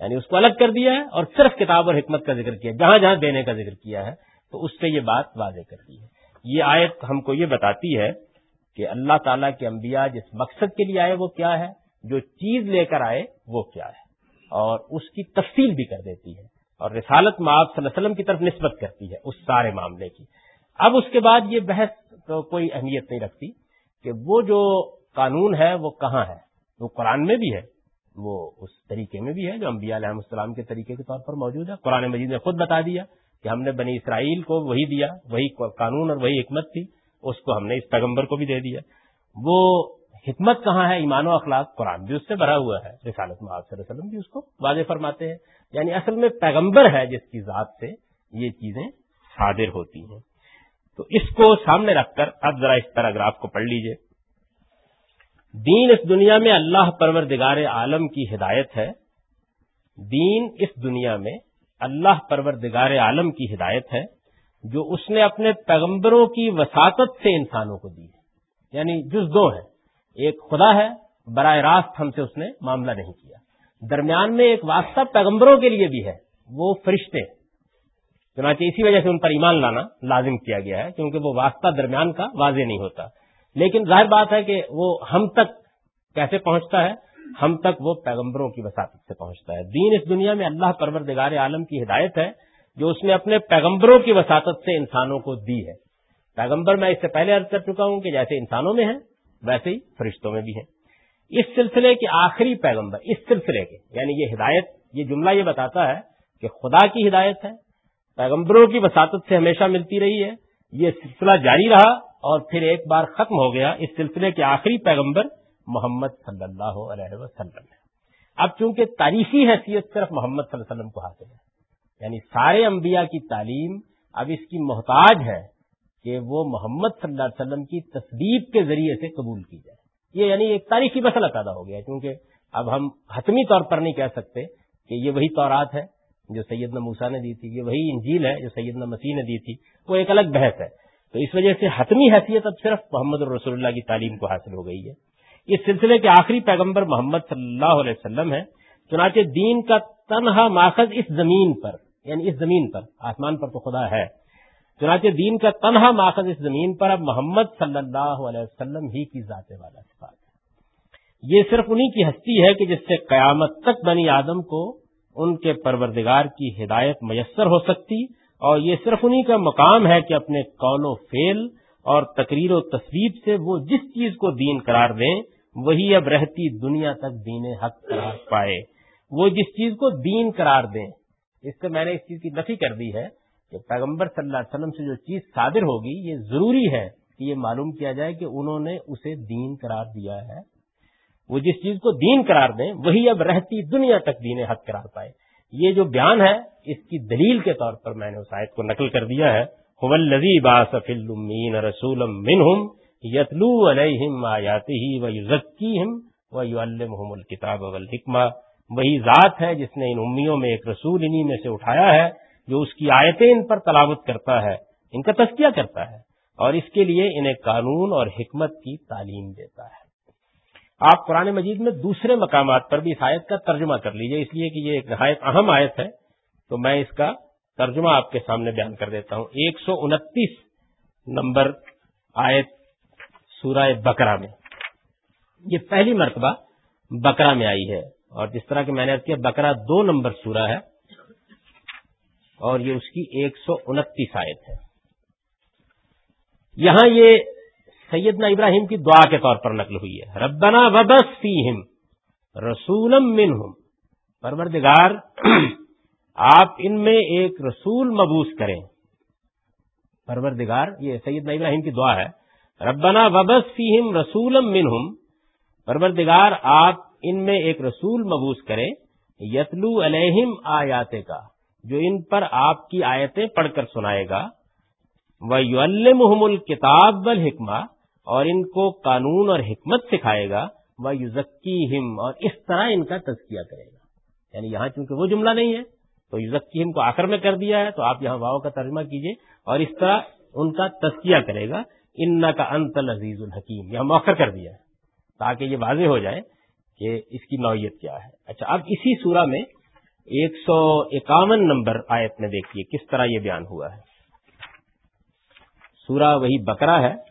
یعنی اس کو الگ کر دیا ہے اور صرف کتاب اور حکمت کا ذکر کیا جہاں جہاں دینے کا ذکر کیا ہے، تو اس سے یہ بات واضح کر دی ہے۔ یہ آیت ہم کو یہ بتاتی ہے کہ اللہ تعالیٰ کے انبیاء جس مقصد کے لیے آئے وہ کیا ہے، جو چیز لے کر آئے وہ کیا ہے۔ اور اس کی تفصیل بھی کر دیتی ہے۔ اور رسالت معاذ صلی اللہ علیہ وسلم کی طرف نسبت کرتی ہے اس سارے معاملے کی۔ اب اس کے بعد یہ بحث تو کوئی اہمیت نہیں رکھتی کہ وہ جو قانون ہے وہ کہاں ہے؟ وہ قرآن میں بھی ہے۔ وہ اس طریقے میں بھی ہے جو انبیاء علیہ السلام کے طریقے کے طور پر موجود ہے۔ قرآن مجید نے خود بتا دیا کہ ہم نے بنی اسرائیل کو وہی دیا، وہی قانون اور وہی حکمت تھی، اس کو ہم نے اس پیغمبر کو بھی دے دیا۔ وہ حکمت کہاں ہے؟ ایمان و اخلاق قرآن بھی اس سے بھرا ہوا ہے۔ رسالت صلی اللہ علیہ وسلم بھی اس کو واضح فرماتے ہیں۔ یعنی اصل میں پیغمبر ہے جس کی ذات سے یہ چیزیں صادر ہوتی ہیں۔ تو اس کو سامنے رکھ کر اب ذرا اس پیراگراف کو پڑھ لیجیے۔ دین اس دنیا میں اللہ پروردگار عالم کی ہدایت ہے۔ دین اس دنیا میں اللہ پروردگار عالم کی ہدایت ہے، جو اس نے اپنے پیغمبروں کی وساطت سے انسانوں کو دی ہے۔ یعنی جز دو ہے ایک خدا ہے، براہ راست ہم سے اس نے معاملہ نہیں کیا۔ درمیان میں ایک واسطہ پیغمبروں کے لیے بھی ہے، وہ فرشتے۔ چنانچہ اسی وجہ سے ان پر ایمان لانا لازم کیا گیا ہے، کیونکہ وہ واسطہ درمیان کا واضح نہیں ہوتا۔ لیکن ظاہر بات ہے کہ وہ ہم تک کیسے پہنچتا ہے؟ ہم تک وہ پیغمبروں کی وساطت سے پہنچتا ہے۔ دین اس دنیا میں اللہ پروردگار عالم کی ہدایت ہے جو اس نے اپنے پیغمبروں کی وساطت سے انسانوں کو دی ہے۔ پیغمبر میں اس سے پہلے عرض کر چکا ہوں کہ جیسے انسانوں میں ہیں، ویسے ہی فرشتوں میں بھی ہیں۔ اس سلسلے کے آخری پیغمبر، اس سلسلے کے یعنی یہ ہدایت، یہ جملہ یہ بتاتا ہے کہ خدا کی ہدایت ہے، پیغمبروں کی وساطت سے ہمیشہ ملتی رہی ہے۔ یہ سلسلہ جاری رہا۔ اور پھر ایک بار ختم ہو گیا اس سلسلے کے آخری پیغمبر محمد صلی اللہ علیہ وسلم ہے۔ اب چونکہ تاریخی حیثیت صرف محمد صلی اللہ علیہ وسلم کو حاصل ہے یعنی سارے انبیاء کی تعلیم اب اس کی محتاج ہے کہ وہ محمد صلی اللہ علیہ وسلم کی تصدیق کے ذریعے سے قبول کی جائے۔ یہ یعنی ایک تاریخی مسئلہ پیدا ہو گیا کیونکہ اب ہم حتمی طور پر نہیں کہہ سکتے کہ یہ وہی تورات ہے جو سیدنا موسا نے دی تھی، یہ وہی انجیل ہے جو سیدنا مسیح نے دی تھی۔ وہ ایک الگ بحث ہے۔ تو اس وجہ سے حتمی حیثیت اب صرف محمد الرسول اللہ کی تعلیم کو حاصل ہو گئی ہے۔ اس سلسلے کے آخری پیغمبر محمد صلی اللہ علیہ وسلم ہے چنانچہ دین کا تنہا ماخذ اس زمین پر یعنی اس زمین پر، آسمان پر تو خدا ہے۔ چنانچہ دین کا تنہا ماخذ اس زمین پر اب محمد صلی اللہ علیہ وسلم ہی کی ذات والا صفات ہے۔ یہ صرف انہی کی ہستی ہے کہ جس سے قیامت تک بنی آدم کو ان کے پروردگار کی ہدایت میسر ہو سکتی اور یہ صرف انہی کا مقام ہے کہ اپنے قول و فیل اور تقریر و تصویر سے وہ جس چیز کو دین قرار دیں، وہی اب رہتی دنیا تک دین حق قرار پائے۔ وہ جس چیز کو دین قرار دیں۔ اس سے میں نے اس چیز کی نفی کر دی ہے کہ پیغمبر صلی اللہ علیہ وسلم سے جو چیز صادر ہوگی، یہ ضروری ہے کہ یہ معلوم کیا جائے کہ انہوں نے اسے دین قرار دیا ہے۔ وہ جس چیز کو دین قرار دیں، وہی اب رہتی دنیا تک دین حق قرار پائے۔ یہ جو بیان ہے، اس کی دلیل کے طور پر میں نے اس آیت کو نقل کر دیا ہے۔ رسول یتلو علیہم آیاتی و یوزکیم و یو الحم الکتاب وہی ذات ہے جس نے ان امیوں میں ایک رسول انہی میں سے اٹھایا ہے، جو اس کی آیتیں ان پر تلاوت کرتا ہے، ان کا تذکیہ کرتا ہے، اور اس کے لیے انہیں قانون اور حکمت کی تعلیم دیتا ہے۔ آپ قرآن مجید میں دوسرے مقامات پر بھی اس آیت کا ترجمہ کر لیجیے۔ اس لیے کہ یہ ایک نہایت اہم آیت ہے۔ تو میں اس کا ترجمہ آپ کے سامنے بیان کر دیتا ہوں۔ ایک سو انتیس نمبر آیت سورہ بکرا میں۔ یہ پہلی مرتبہ بکرا میں آئی ہے۔ اور جس طرح کہ میں نے کیا بکرا دو نمبر سورہ ہے۔ اور یہ اس کی ایک سو انتیس آیت ہے۔ یہاں یہ سیدنا ابراہیم کی دعا کے طور پر نقل ہوئی ہے۔ ربنا وبس فیہم رسولم منہم۔ پروردگار، آپ ان میں ایک رسول مبوس کریں۔ پروردگار، یہ سیدنا ابراہیم کی دعا ہے۔ ربنا وبس فیہم رسولم منہم۔ پروردگار، آپ ان میں ایک رسول مبوس کریں۔ یتلو علیہم آیات کا جو ان پر آپ کی آیتیں پڑھ کر سنائے گا۔ وہ یو الکتاب اور ان کو قانون اور حکمت سکھائے گا وہ یوزکی ہم اور اس طرح ان کا تزکیہ کرے گا۔ یعنی یہاں چونکہ وہ جملہ نہیں ہے، تو یوزکی ہم کو آخر میں کر دیا ہے، تو آپ یہاں واؤ کا ترجمہ کیجیے اور اس طرح ان کا تزکیہ کرے گا۔ ان کا انت عزیز الحکیم یہاں موخر کر دیا ہے تاکہ یہ واضح ہو جائے کہ اس کی نوعیت کیا ہے۔ اچھا اب اسی سورہ میں ایک سو اکاون نمبر آیت میں دیکھیے کس طرح یہ بیان ہوا ہے۔ سورہ وہی بکرا ہے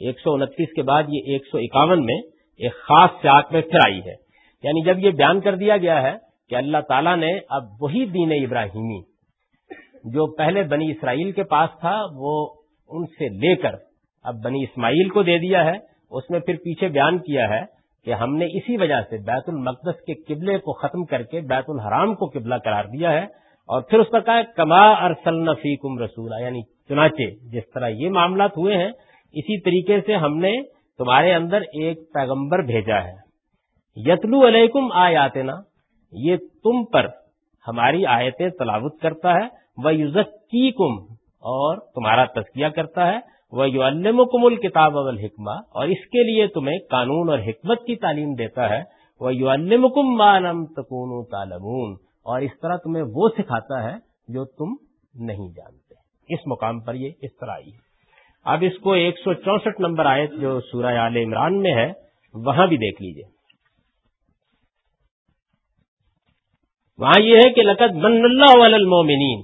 ایک سو انتیس کے بعد یہ ایک سو اکاون میں ایک خاص سیاق میں پھر آئی ہے۔ یعنی جب یہ بیان کر دیا گیا ہے کہ اللہ تعالیٰ نے اب وہی دین ابراہیمی جو پہلے بنی اسرائیل کے پاس تھا، وہ ان سے لے کر اب بنی اسماعیل کو دے دیا ہے۔ اس میں پھر پیچھے بیان کیا ہے کہ ہم نے اسی وجہ سے بیت المقدس کے قبلے کو ختم کر کے بیت الحرام کو قبلہ قرار دیا ہے۔ اور پھر اس پر کہا کما ارسل فیکم رسولہ یعنی چنانچہ جس طرح یہ معاملات ہوئے ہیں اسی طریقے سے ہم نے تمہارے اندر ایک پیغمبر بھیجا ہے۔ یتلو علیکم آیات یہ تم پر ہماری آیتیں تلاوت کرتا ہے۔ وہ یوزکی اور تمہارا تذکیہ کرتا ہے۔ وہ یو المکم الکتاب الحکمہ اور اس کے لیے تمہیں قانون اور حکمت کی تعلیم دیتا ہے۔ وہ یو المکم مانم تکون تالمون اور اس طرح تمہیں وہ سکھاتا ہے جو تم نہیں جانتے۔ اس مقام پر یہ اس طرح آئی ہے۔ اب اس کو ایک سو چونسٹھ نمبر آئے جو سورہ عال عمران میں ہے، وہاں بھی دیکھ لیجیے۔ وہاں یہ ہے کہ لقد من اللہ المومنین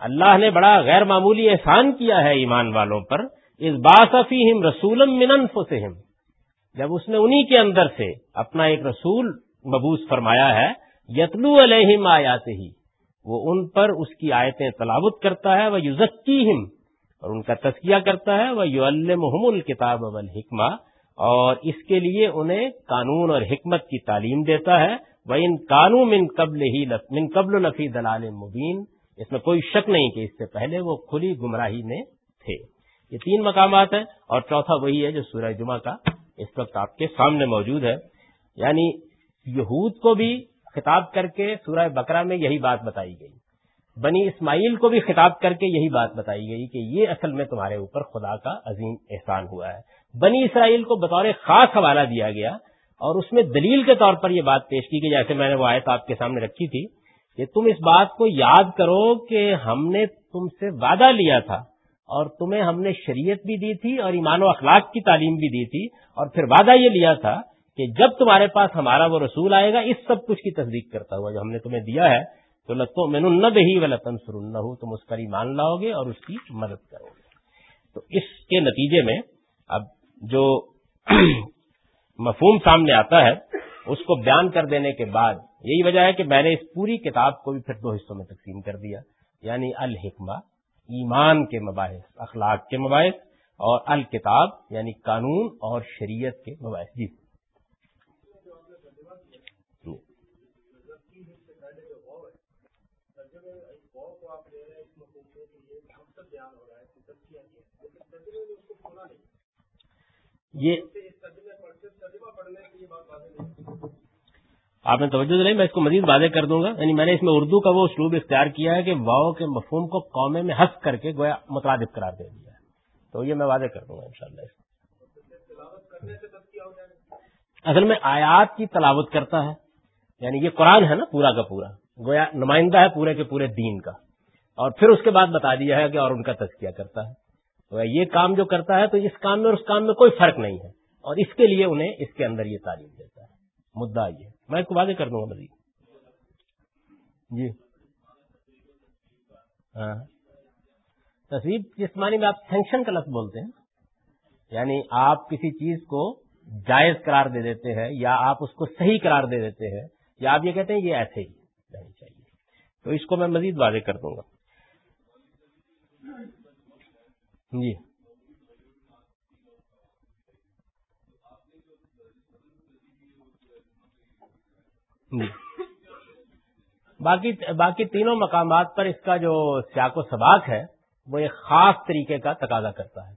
اللہ نے بڑا غیر معمولی احسان کیا ہے ایمان والوں پر۔ اس باسفیم رسول منن فسم جب اس نے انہی کے اندر سے اپنا ایک رسول مبوس فرمایا ہے، یتلو علیہم آیات ہی وہ ان پر اس کی آیتیں تلاوت کرتا ہے وہ یوزکی اور ان کا تذکیہ کرتا ہے وہ یو المحم الکتاب الحکمہ اور اس کے لیے انہیں قانون اور حکمت کی تعلیم دیتا ہے۔ وہ ان قانون من قبل ہی من قبل نفی دلال مبین اس میں کوئی شک نہیں کہ اس سے پہلے وہ کھلی گمراہی میں تھے۔ یہ تین مقامات ہیں۔ اور چوتھا وہی ہے جو سورہ جمعہ کا اس وقت آپ کے سامنے موجود ہے۔ یعنی یہود کو بھی خطاب کر کے سورہ بکرا میں یہی بات بتائی گئی۔ بنی اسماعیل کو بھی خطاب کر کے یہی بات بتائی گئی کہ یہ اصل میں تمہارے اوپر خدا کا عظیم احسان ہوا ہے۔ بنی اسرائیل کو بطور خاص حوالہ دیا گیا اور اس میں دلیل کے طور پر یہ بات پیش کی گئی، جیسے میں نے وہ آیت آپ کے سامنے رکھی تھی کہ تم اس بات کو یاد کرو کہ ہم نے تم سے وعدہ لیا تھا اور تمہیں ہم نے شریعت بھی دی تھی اور ایمان و اخلاق کی تعلیم بھی دی تھی اور پھر وعدہ یہ لیا تھا کہ جب تمہارے پاس ہمارا وہ رسول آئے گا، اس سب کچھ کی تصدیق کرتا ہوا جو ہم نے تمہیں دیا ہے تو لتوں میں نہ دہی و لطن سرن ہوں تم اس پر ایمان لاؤ گے اور اس کی مدد کرو گے۔ تو اس کے نتیجے میں اب جو مفہوم سامنے آتا ہے، اس کو بیان کر دینے کے بعد، یہی وجہ ہے کہ میں نے اس پوری کتاب کو بھی پھر دو حصوں میں تقسیم کر دیا۔ یعنی الحکمہ، ایمان کے مباحث، اخلاق کے مباحث اور الکتاب یعنی قانون اور شریعت کے مباحث۔ جی۔ یہ آپ نے توجہ دلائی؟ میں اس کو مزید واضح کر دوں گا۔ یعنی میں نے اس میں اردو کا وہ اسلوب اختیار کیا ہے کہ واؤ کے مفہوم کو قومے میں ہنس کر کے گویا مترادف قرار دے دیا ہے۔ تو یہ میں واضح کر دوں گا انشاءاللہ۔ اصل میں آیات کی تلاوت کرتا ہے۔ یعنی یہ قرآن ہے نا پورا کا پورا۔ گویا نمائندہ ہے پورے کے پورے دین کا۔ اور پھر اس کے بعد بتا دیا ہے کہ اور ان کا تذکیہ کرتا ہے۔ یہ کام جو کرتا ہے تو اس کام میں اور اس کام میں کوئی فرق نہیں ہے۔ اور اس کے لیے انہیں اس کے اندر یہ تعلیم دیتا ہے۔ مدعا یہ میں اس کو واضح کر دوں گا مزید۔ جی۔ ہاں۔ تصویر جسمانی میں آپ سینکشن کا لفظ بولتے ہیں یعنی آپ کسی چیز کو جائز قرار دے دیتے ہیں یا آپ اس کو صحیح قرار دے دیتے ہیں، یا آپ یہ کہتے ہیں یہ ایسے ہی رہنی چاہیے۔ تو اس کو میں مزید واضح کر دوں گا۔ جی۔ جی۔ باقی باقی تینوں مقامات پر اس کا جو سیاق و سباق ہے، وہ ایک خاص طریقے کا تقاضا کرتا ہے۔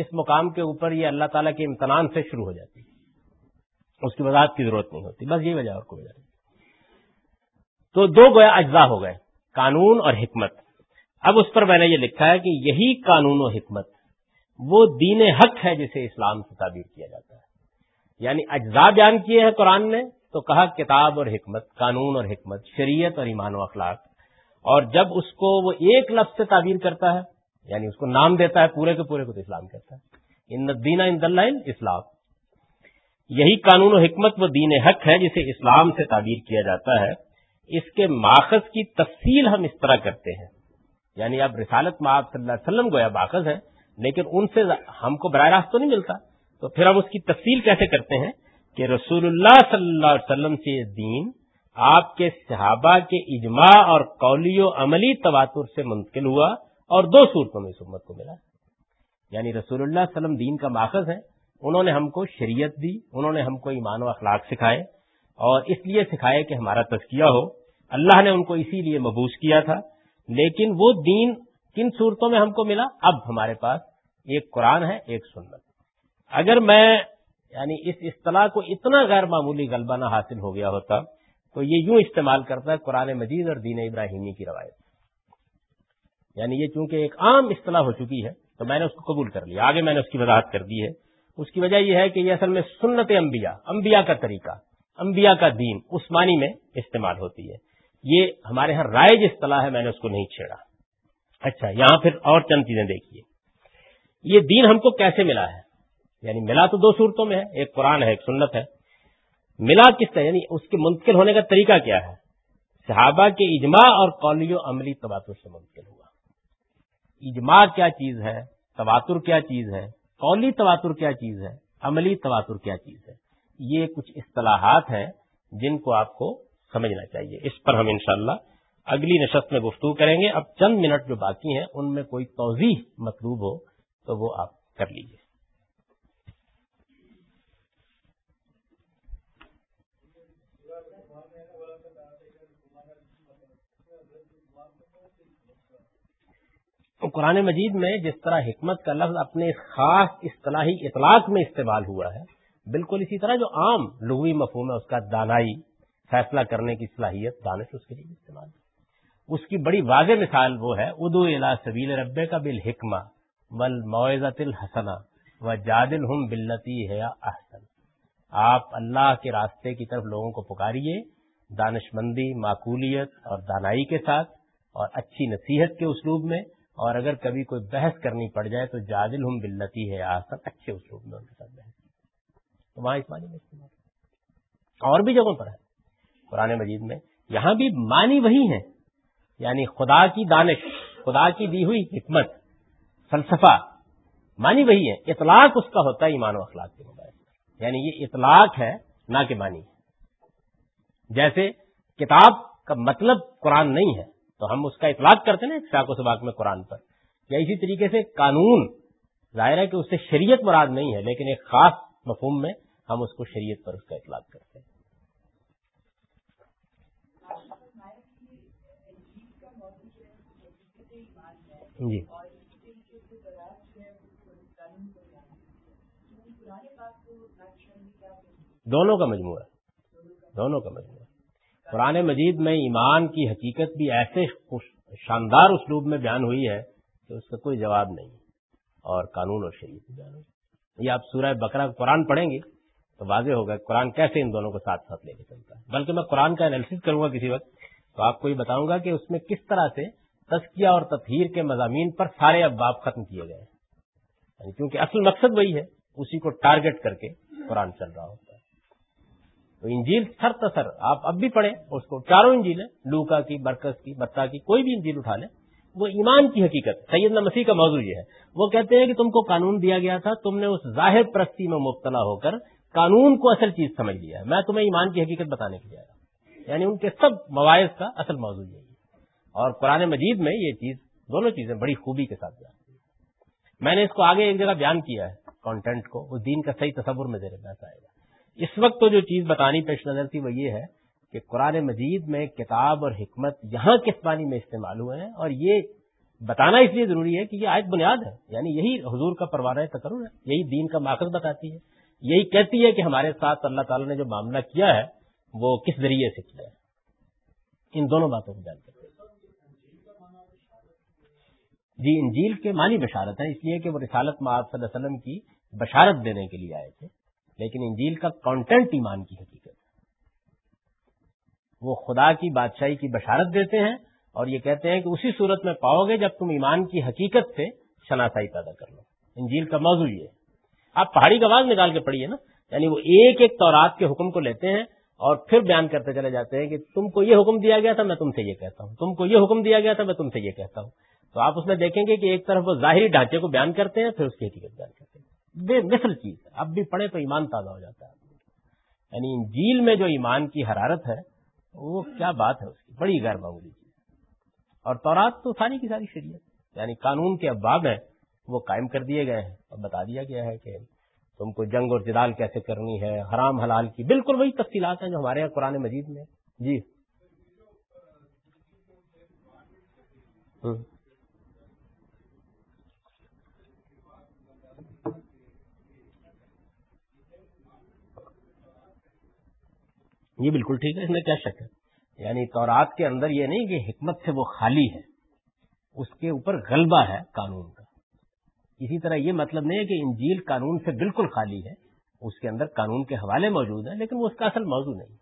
اس مقام کے اوپر یہ اللہ تعالیٰ کے امتنان سے شروع ہو جاتی ہے۔ اس کی وضاحت کی ضرورت نہیں ہوتی، بس یہی وجہ اور کوئی وجہ نہیں۔ تو دو گویا اجزاء ہو گئے، قانون اور حکمت۔ اب اس پر میں نے یہ لکھا ہے کہ یہی قانون و حکمت وہ دین حق ہے جسے اسلام سے تعبیر کیا جاتا ہے۔ یعنی اجزاء بیان کیے ہیں قرآن نے تو کہا کتاب اور حکمت، قانون اور حکمت، شریعت اور ایمان و اخلاق۔ اور جب اس کو وہ ایک لفظ سے تعبیر کرتا ہے یعنی اس کو نام دیتا ہے پورے کے پورے کو تو اسلام کہتا ہے۔ ان دین ان اسلام یہی قانون و حکمت وہ دین حق ہے جسے اسلام سے تعبیر کیا جاتا ہے۔ اس کے ماخذ کی تفصیل ہم اس طرح کرتے ہیں۔ یعنی اب رسالت معاب صلی اللہ علیہ وسلم گویا ماخذ ہے لیکن ان سے ہم کو براہ راست تو نہیں ملتا۔ تو پھر ہم اس کی تفصیل کیسے کرتے ہیں کہ رسول اللہ صلی اللہ علیہ وسلم سے یہ دین آپ کے صحابہ کے اجماع اور قولی و عملی تواتر سے منتقل ہوا اور دو صورتوں میں اس امت کو ملا۔ یعنی رسول اللہ علیہ وسلم دین کا ماخذ ہے، انہوں نے ہم کو شریعت دی، انہوں نے ہم کو ایمان و اخلاق سکھائے اور اس لیے سکھائے کہ ہمارا تذکیہ ہو۔ اللہ نے ان کو اسی لیے مبوس کیا تھا لیکن وہ دین کن صورتوں میں ہم کو ملا؟ اب ہمارے پاس ایک قرآن ہے، ایک سنت۔ اگر میں یعنی اس اصطلاح کو اتنا غیر معمولی غلبہ نہ حاصل ہو گیا ہوتا، تو یہ یوں استعمال کرتا ہے قرآن مجید اور دین ابراہیمی کی روایت۔ یعنی یہ چونکہ ایک عام اصطلاح ہو چکی ہے، تو میں نے اس کو قبول کر لیا۔ آگے میں نے اس کی وضاحت کر دی ہے۔ اس کی وجہ یہ ہے کہ یہ اصل میں سنت انبیاء انبیاء کا طریقہ، انبیاء کا دین عثمانی میں استعمال ہوتی ہے۔ یہ ہمارے یہاں رائج اصطلاح ہے، میں نے اس کو نہیں چھیڑا۔ اچھا یہاں پھر اور چند چیزیں دیکھیے۔ یہ دین ہم کو کیسے ملا ہے؟ یعنی ملا تو دو صورتوں میں ہے، ایک قرآن ہے، ایک سنت ہے۔ ملا کس طرح؟ یعنی اس کے منتقل ہونے کا طریقہ کیا ہے؟ صحابہ کے اجماع اور قولی و عملی تباتر سے منتقل ہوا۔ اجماع کیا چیز ہے؟ تواتر کیا چیز ہے؟ قولی تواتر کیا چیز ہے؟ عملی تواتر کیا چیز ہے؟ یہ کچھ اصطلاحات ہیں جن کو آپ کو سمجھنا چاہیے۔ اس پر ہم انشاءاللہ اگلی نشست میں گفتگو کریں گے۔ اب چند منٹ جو باقی ہیں، ان میں کوئی توضیح مطلوب ہو تو وہ آپ کر لیجیے قرآن مجید میں جس طرح حکمت کا لفظ اپنے خاص اصطلاحی اطلاق میں استعمال ہوا ہے، بالکل اسی طرح جو عام لغوی مفہوم ہے، اس کا دانائی فیصلہ کرنے کی صلاحیت دانش اس کے لیے استعمال اس کی بڑی واضح مثال وہ ہے ادو الا سبیل رب کا بل حکمہ بل معزت الحسنا و جادل ہم بلتی ہے احسن۔ آپ اللہ کے راستے کی طرف لوگوں کو پکاریے دانش مندی معقولیت اور دانائی کے ساتھ اور اچھی نصیحت کے اسلوب میں، اور اگر کبھی کوئی بحث کرنی پڑ جائے تو جادل ہم بلتی ہے آسن اچھے اسلوب میں ان کے ساتھ بحث۔ تو وہاں اس معنی میں استعمال۔ اور بھی جگہوں پر ہے۔ قرآن مجید میں، یہاں بھی معنی وہی ہے یعنی خدا کی دانش، خدا کی دی ہوئی حکمت، فلسفہ، معنی وہی ہے اطلاق اس کا ہوتا ہے ایمان و اخلاق کے موبائل یعنی یہ اطلاق ہے، نہ کہ معنی۔ جیسے کتاب کا مطلب قرآن نہیں ہے، تو ہم اس کا اطلاق کرتے نا شاق و سباق میں قرآن پر۔ یا اسی طریقے سے قانون، ظاہر ہے کہ اس سے شریعت مراد نہیں ہے، لیکن ایک خاص مفہوم میں ہم اس کو شریعت پر اس کا اطلاق کرتے ہیں۔ جی۔ دونوں کا مجموعہ دونوں کا مجموعہ قرآن مجید میں ایمان کی حقیقت بھی ایسے شاندار اسلوب میں بیان ہوئی ہے کہ اس کا کوئی جواب نہیں اور قانون اور شریعت بیان ہوئی یہ آپ سورہ بکرا قرآن پڑھیں گے تو واضح ہوگا قرآن کیسے ان دونوں کو ساتھ ساتھ لے کے چلتا ہے۔ بلکہ میں قرآن کا انالیس کروں گا کسی وقت تو آپ کو یہ بتاؤں گا کہ اس میں کس طرح سے تسکیہ اور تطہیر کے مضامین پر سارے اباب ختم کیے گئے ہیں۔ یعنی کیونکہ اصل مقصد وہی ہے، اسی کو ٹارگٹ کر کے قرآن چل رہا ہوتا ہے۔ تو انجیل سر تسر آپ اب بھی پڑھیں، اس کو چاروں انجیل ہیں، لوکا کی، برکس کی بتا کی، کوئی بھی انجیل اٹھا لیں، وہ ایمان کی حقیقت، سیدنا مسیح کا موضوع یہ ہے۔ وہ کہتے ہیں کہ تم کو قانون دیا گیا تھا، تم نے اس ظاہر پرستی میں مبتلا ہو کر قانون کو اصل چیز سمجھ لیا ہے۔ میں تمہیں ایمان کی حقیقت بتانے کے لیے آیا یعنی ان کے سب مواعث کا اصل موضوع یہی ہے۔ اور قرآن مجید میں یہ چیز، دونوں چیزیں بڑی خوبی کے ساتھ بیان میں نے اس کو آگے ایک جگہ بیان کیا ہے کانٹینٹ کو اس دین کا صحیح تصور میں زیر بحث آئے گا اس وقت تو جو چیز بتانی پیش نظر تھی وہ یہ ہے کہ قرآن مجید میں کتاب اور حکمت یہاں کس معنی میں استعمال ہوئے ہیں اور یہ بتانا اس لیے ضروری ہے کہ یہ آیت بنیاد ہے۔ یعنی یہی حضور کا پروانہ تقرر ہے، یہی دین کا ماخذ بتاتی ہے۔ یہی کہتی ہے کہ ہمارے ساتھ اللہ تعالیٰ نے جو معاملہ کیا ہے، وہ کس ذریعے سے کیا ہے۔ ان دونوں باتوں کو بیان کرتے ہیں جی انجیل کے معنی بشارت ہے اس لیے کہ وہ رسالت معاذ صلی اللہ علیہ وسلم کی بشارت دینے کے لیے آئے تھے۔ لیکن انجیل کا کانٹینٹ ایمان کی حقیقت ہے۔ وہ خدا کی بادشاہی کی بشارت دیتے ہیں اور یہ کہتے ہیں کہ اسی صورت میں پاؤ گے جب تم ایمان کی حقیقت سے شناسائی پیدا کر لو۔ انجیل کا موضوع یہ ہے۔ آپ پہاڑی کا آواز نکال کے پڑھیے نا۔ یعنی وہ ایک ایک تورات کے حکم کو لیتے ہیں اور پھر بیان کرتے چلے جاتے ہیں کہ تم کو یہ حکم دیا گیا تھا، میں تم سے یہ کہتا ہوں۔ تم کو یہ حکم دیا گیا تھا، میں تم سے یہ کہتا ہوں۔ تو آپ اس میں دیکھیں گے کہ ایک طرف وہ ظاہری ڈھانچے کو بیان کرتے ہیں، پھر اس کی حقیقت بیان کرتے ہیں۔ بے مثل چیز ہے۔ اب بھی پڑھے تو ایمان تازہ ہو جاتا ہے۔ یعنی انجیل میں جو ایمان کی حرارت ہے، وہ کیا بات ہے اس کی؟ بڑی غیر معمولی چیز اور تورات تو ساری کی ساری شریعت یعنی قانون کے اباب ہیں، وہ قائم کر دیے گئے ہیں۔ اور بتا دیا گیا ہے کہ تم کو جنگ اور جدال کیسے کرنی ہے، حرام حلال کی بالکل وہی تفصیلات ہیں جو ہمارے یہاں قرآن مجید میں۔ جی۔ یہ بالکل ٹھیک ہے، اس میں کیا شک ہے؟ یعنی تورات کے اندر یہ نہیں کہ حکمت سے وہ خالی ہے، اس کے اوپر غلبہ ہے قانون کا۔ اسی طرح یہ مطلب نہیں ہے کہ انجیل قانون سے بالکل خالی ہے، اس کے اندر قانون کے حوالے موجود ہیں، لیکن وہ اس کا اصل موضوع نہیں۔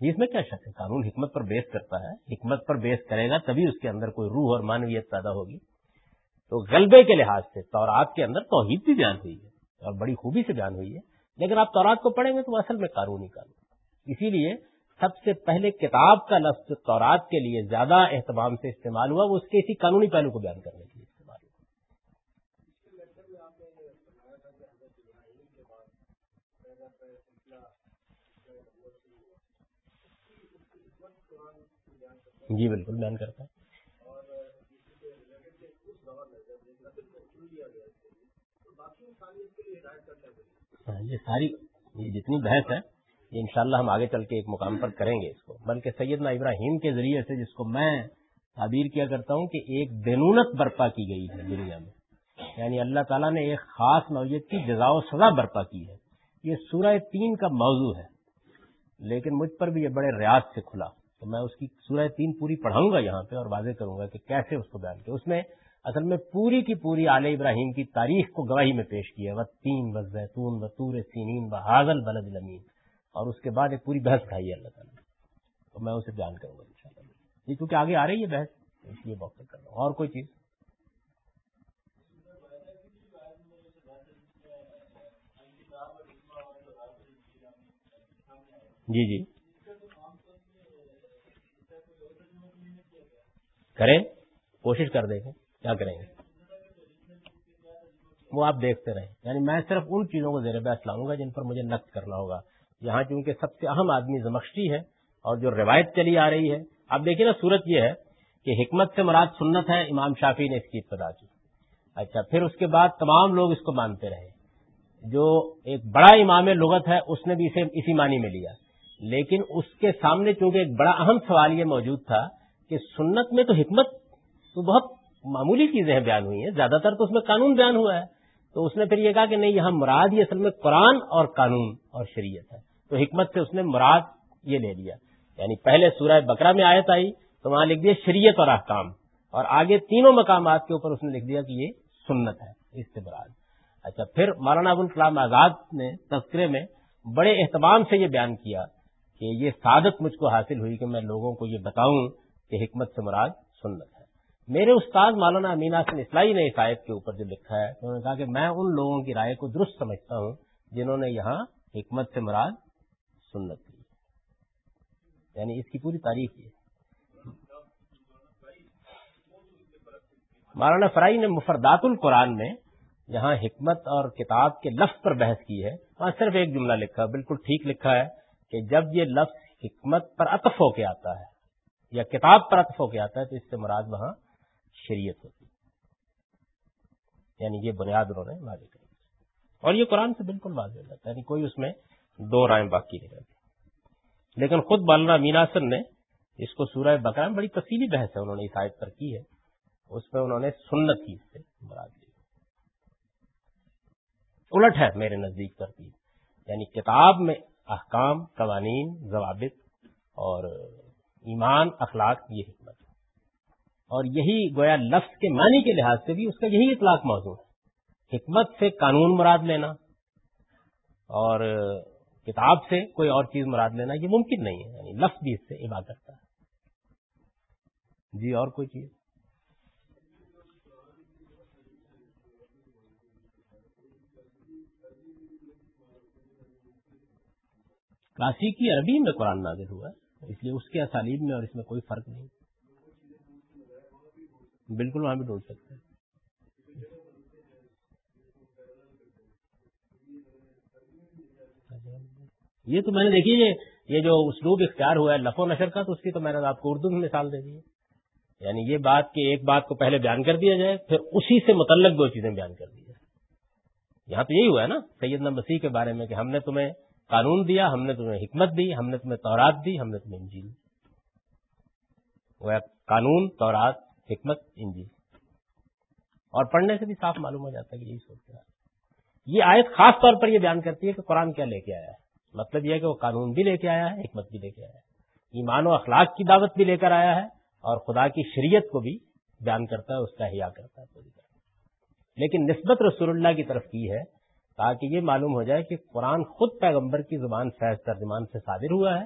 اس میں کیا شک ہے؟ قانون حکمت پر بیس کرتا ہے، حکمت پر بیس کرے گا تبھی اس کے اندر کوئی روح اور مانویت پیدا ہوگی۔ تو غلبے کے لحاظ سے تورات کے اندر توحید بھی بیان ہوئی ہے، اور بڑی خوبی سے بیان ہوئی ہے۔ لیکن آپ تورات کو پڑھیں گے تو وہ اصل میں قانونی قانون اسی لیے سب سے پہلے کتاب کا لفظ تورات کے لیے زیادہ اہتمام سے استعمال ہوا، وہ اس کے اسی قانونی پہلو کو بیان کرنے کے لیے استعمال ہوا۔ جی بالکل بیان کرتا ہے؟ ہاں، یہ ساری یہ جتنی بحث ہے، یہ انشاءاللہ ہم آگے چل کے ایک مقام پر کریں گے اس کو۔ بلکہ سیدنا ابراہیم کے ذریعے سے جس کو میں تعبیر کیا کرتا ہوں کہ ایک بینونت برپا کی گئی ہے دنیا میں۔ یعنی اللہ تعالیٰ نے ایک خاص نوعیت کی جزا و سزا برپا کی ہے۔ یہ سورہ تین کا موضوع ہے۔ لیکن مجھ پر بھی یہ بڑے ریاض سے کھلا۔ تو میں اس کی سورہ تین پوری پڑھاؤں گا یہاں پہ اور واضح کروں گا کہ کیسے اس کو بیان کیا۔ اس میں اصل میں پوری کی پوری آل ابراہیم کی تاریخ کو گواہی میں پیش کیا وہ تین و زیتون و تور سینین و حاضل بلد المین اور اس کے بعد ایک پوری بحث کھائی ہے اللہ تعالیٰ تو میں اسے بیان کروں گا ان شاء اللہ یہ کیونکہ آگے آ رہی ہے بحث اس لیے بہت کر رہا ہوں۔ اور کوئی چیز؟ جی جی۔ کریں، کوشش کر دیں گے کیا کریں گے؟ وہ آپ دیکھتے رہیں۔ یعنی میں صرف ان چیزوں کو زیر بحث لاؤں گا جن پر مجھے نقد کرنا ہوگا۔ یہاں چونکہ سب سے اہم آدمی زمخشی ہے اور جو روایت چلی آ رہی ہے اب دیکھیے نا صورت یہ ہے کہ حکمت سے مراد سنت ہے، امام شافی نے اس کی ابتدا کی۔ اچھا پھر اس کے بعد تمام لوگ اس کو مانتے رہے۔ جو ایک بڑا امام لغت ہے، اس نے بھی اسے اسی معنی میں لیا۔ لیکن اس کے سامنے چونکہ ایک بڑا اہم سوال یہ موجود تھا کہ سنت میں تو حکمت تو بہت معمولی چیزیں بیان ہوئی ہیں، زیادہ تر تو اس میں قانون بیان ہوا ہے۔ تو اس نے پھر یہ کہا کہ نہیں، یہاں مراد یہ اصل میں قرآن اور قانون اور شریعت ہے۔ تو حکمت سے اس نے مراد یہ لے لیا۔ یعنی پہلے سورہ بکرا میں آیت آئی تو وہاں لکھ دیا شریعت اور احکام۔ اور آگے تینوں مقامات کے اوپر اس نے لکھ دیا کہ یہ سنت ہے اس سے مراد اچھا پھر مولانا ابو الکلام آزاد نے تذکرے میں بڑے اہتمام سے یہ بیان کیا کہ یہ سعادت مجھ کو حاصل ہوئی کہ میں لوگوں کو یہ بتاؤں کہ حکمت سے مراد سنت ہے۔ میرے استاد مولانا امینا سے اسلائی نے اس آیت کے اوپر جو لکھا ہے، انہوں نے کہا کہ میں ان لوگوں کی رائے کو درست سمجھتا ہوں جنہوں نے یہاں حکمت سے مراد سنت کی یعنی اس کی پوری تاریخ یہ۔ مولانا فرائی نے مفردات القرآن میں جہاں حکمت اور کتاب کے لفظ پر بحث کی ہے۔ وہاں صرف ایک جملہ لکھا، بالکل ٹھیک لکھا ہے کہ جب یہ لفظ حکمت پر اطف ہو کے آتا ہے یا کتاب پر اطف ہو کے آتا ہے تو اس سے مراد وہاں شریعت ہوتی یعنی یہ بنیاد انہوں نے واضح کری اور یہ قرآن سے بالکل واضح ہو جاتا ہے یعنی کوئی اس میں دو رائے باقی نہیں رہتی۔ لیکن خود مولانا میناسر نے اس کو سورہ بکرا میں بڑی تفصیلی بحث ہے، انہوں نے اس آیت پر کی ہے۔ اس میں انہوں نے سنت کی سے مراد لی الٹ ہے میرے نزدیک ترتیب۔ یعنی کتاب میں احکام، قوانین، ضوابط اور ایمان، اخلاق، یہ حکمت۔ ہے اور یہی گویا لفظ کے معنی کے لحاظ سے بھی اس کا یہی اطلاق موضوع ہے۔ حکمت سے قانون مراد لینا اور کتاب سے کوئی اور چیز مراد لینا یہ ممکن نہیں ہے یعنی لفظ بھی اس سے عبادت کرتا ہے۔ جی اور کوئی چیز؟ کلاسیکی عربی میں قرآن نازل ہوا ہے، اس لیے اس کے اسالیب میں اور اس میں کوئی فرق نہیں۔ بالکل وہاں بھی ڈھونڈ سکتے ہیں۔ یہ تو میں نے دیکھی یہ جو اسلوب اختیار ہوا ہے لفو نشر کا، تو اس کی تو میں نے آپ کو اردو میں مثال دے دی ہے۔ یعنی یہ بات کہ ایک بات کو پہلے بیان کر دیا جائے، پھر اسی سے متعلق دو چیزیں بیان کر دی جائے یہاں تو یہی ہوا ہے نا، سیدنا مسیح کے بارے میں کہ ہم نے تمہیں قانون دیا، ہم نے تمہیں حکمت دی، ہم نے تمہیں تورات دی، ہم نے تمہیں انجیل وہ قانون، تورات حکمت انجیل اور پڑھنے سے بھی صاف معلوم ہو جاتا ہے کہ یہی سوچ رہا یہ آیت خاص طور پر یہ بیان کرتی ہے کہ قرآن کیا لے کے آیا ہے۔ مطلب یہ ہے کہ وہ قانون بھی لے کے آیا ہے، حکمت بھی لے کے آیا ہے۔ ایمان و اخلاق کی دعوت بھی لے کر آیا ہے اور خدا کی شریعت کو بھی بیان کرتا ہے، اس کا حیا کرتا ہے۔ پوری طرح۔ لیکن نسبت رسول اللہ کی طرف کی ہے تاکہ یہ معلوم ہو جائے کہ قرآن خود پیغمبر کی زبان فیض ترجمان سے صادر ہوا ہے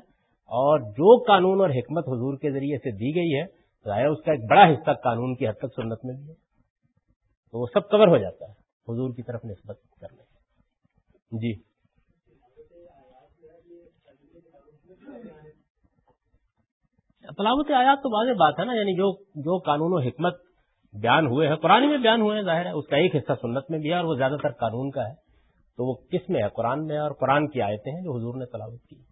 اور جو قانون اور حکمت حضور کے ذریعے سے دی گئی ہے ظاہر اس کا ایک بڑا حصہ قانون کی حد تک سنت میں بھی ہے۔ تو وہ سب کور ہو جاتا ہے۔ حضور کی طرف نسبت کرنے جی۔ تلاوت آیات تو واضح بات ہے نا یعنی جو جو قانون و حکمت بیان ہوئے ہیں، قرآن میں بیان ہوئے ہیں ظاہر ہے، اس کا ایک حصہ سنت میں بھی ہے اور وہ زیادہ تر قانون کا ہے۔ تو وہ کس میں ہے؟ قرآن میں ہے اور قرآن کی آیتیں ہیں جو حضور نے تلاوت کی۔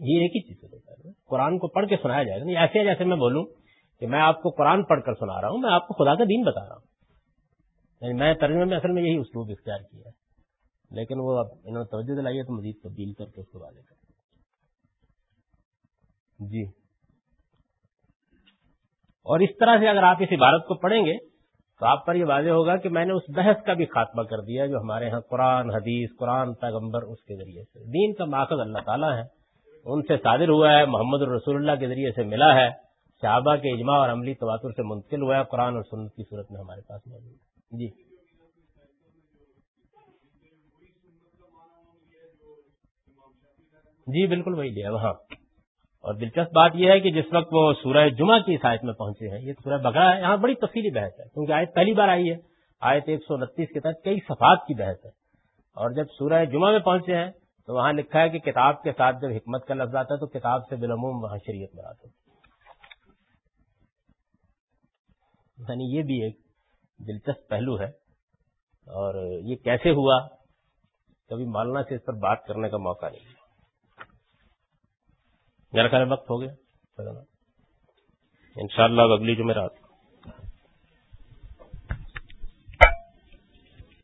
یہ ایک ہی چیز سے قرآن کو پڑھ کے سنایا جائے گا۔ ایسے جیسے میں بولوں کہ میں آپ کو قرآن پڑھ کر سنا رہا ہوں، میں آپ کو خدا کا دین بتا رہا ہوں۔ یعنی میں ترجمے میں اصل میں یہی اسلوب اختیار کیا ہے۔ لیکن وہ اب انہوں نے توجہ دلائی ہے تو مزید تبدیل کر کے اس کو واضح کر جی۔ اور اس طرح سے اگر آپ اس عبارت کو پڑھیں گے تو آپ پر یہ واضح ہوگا کہ میں نے اس بحث کا بھی خاتمہ کر دیا جو ہمارے ہاں قرآن، حدیث، قرآن پیغمبر اس کے ذریعے سے۔ دین کا ماخذ اللہ تعالیٰ ہے۔ ان سے صادر ہوا ہے، محمد الرسول اللہ کے ذریعے سے ملا ہے۔ صحابہ کے اجماع اور عملی تواتر سے منتقل ہوا ہے۔ قرآن اور سنت کی صورت میں ہمارے پاس موجود ہے۔ جی۔ جی بالکل وہی لیا وہاں اور دلچسپ بات یہ ہے کہ جس وقت وہ سورہ جمعہ کی آیت میں پہنچے ہیں، یہ سورہ بکرا ہے۔ یہاں بڑی تفصیلی بحث ہے، کیونکہ آیت پہلی بار آئی ہے۔ آیت ایک سو انتیس کے تحت کئی صفات کی بحث ہے۔ اور جب سورہ جمعہ میں پہنچے ہیں تو وہاں لکھا ہے کہ کتاب کے ساتھ جب حکمت کا لفظ آتا ہے تو کتاب سے بالعموم وہاں شریعت مراد ہوتی یعنی یہ بھی ایک دلچسپ پہلو ہے اور یہ کیسے ہوا کبھی مالنا سے اس پر بات کرنے کا موقع نہیں۔ میرا خیال وقت ہو گیا۔ ان شاء اللہ اگلی جمعرات۔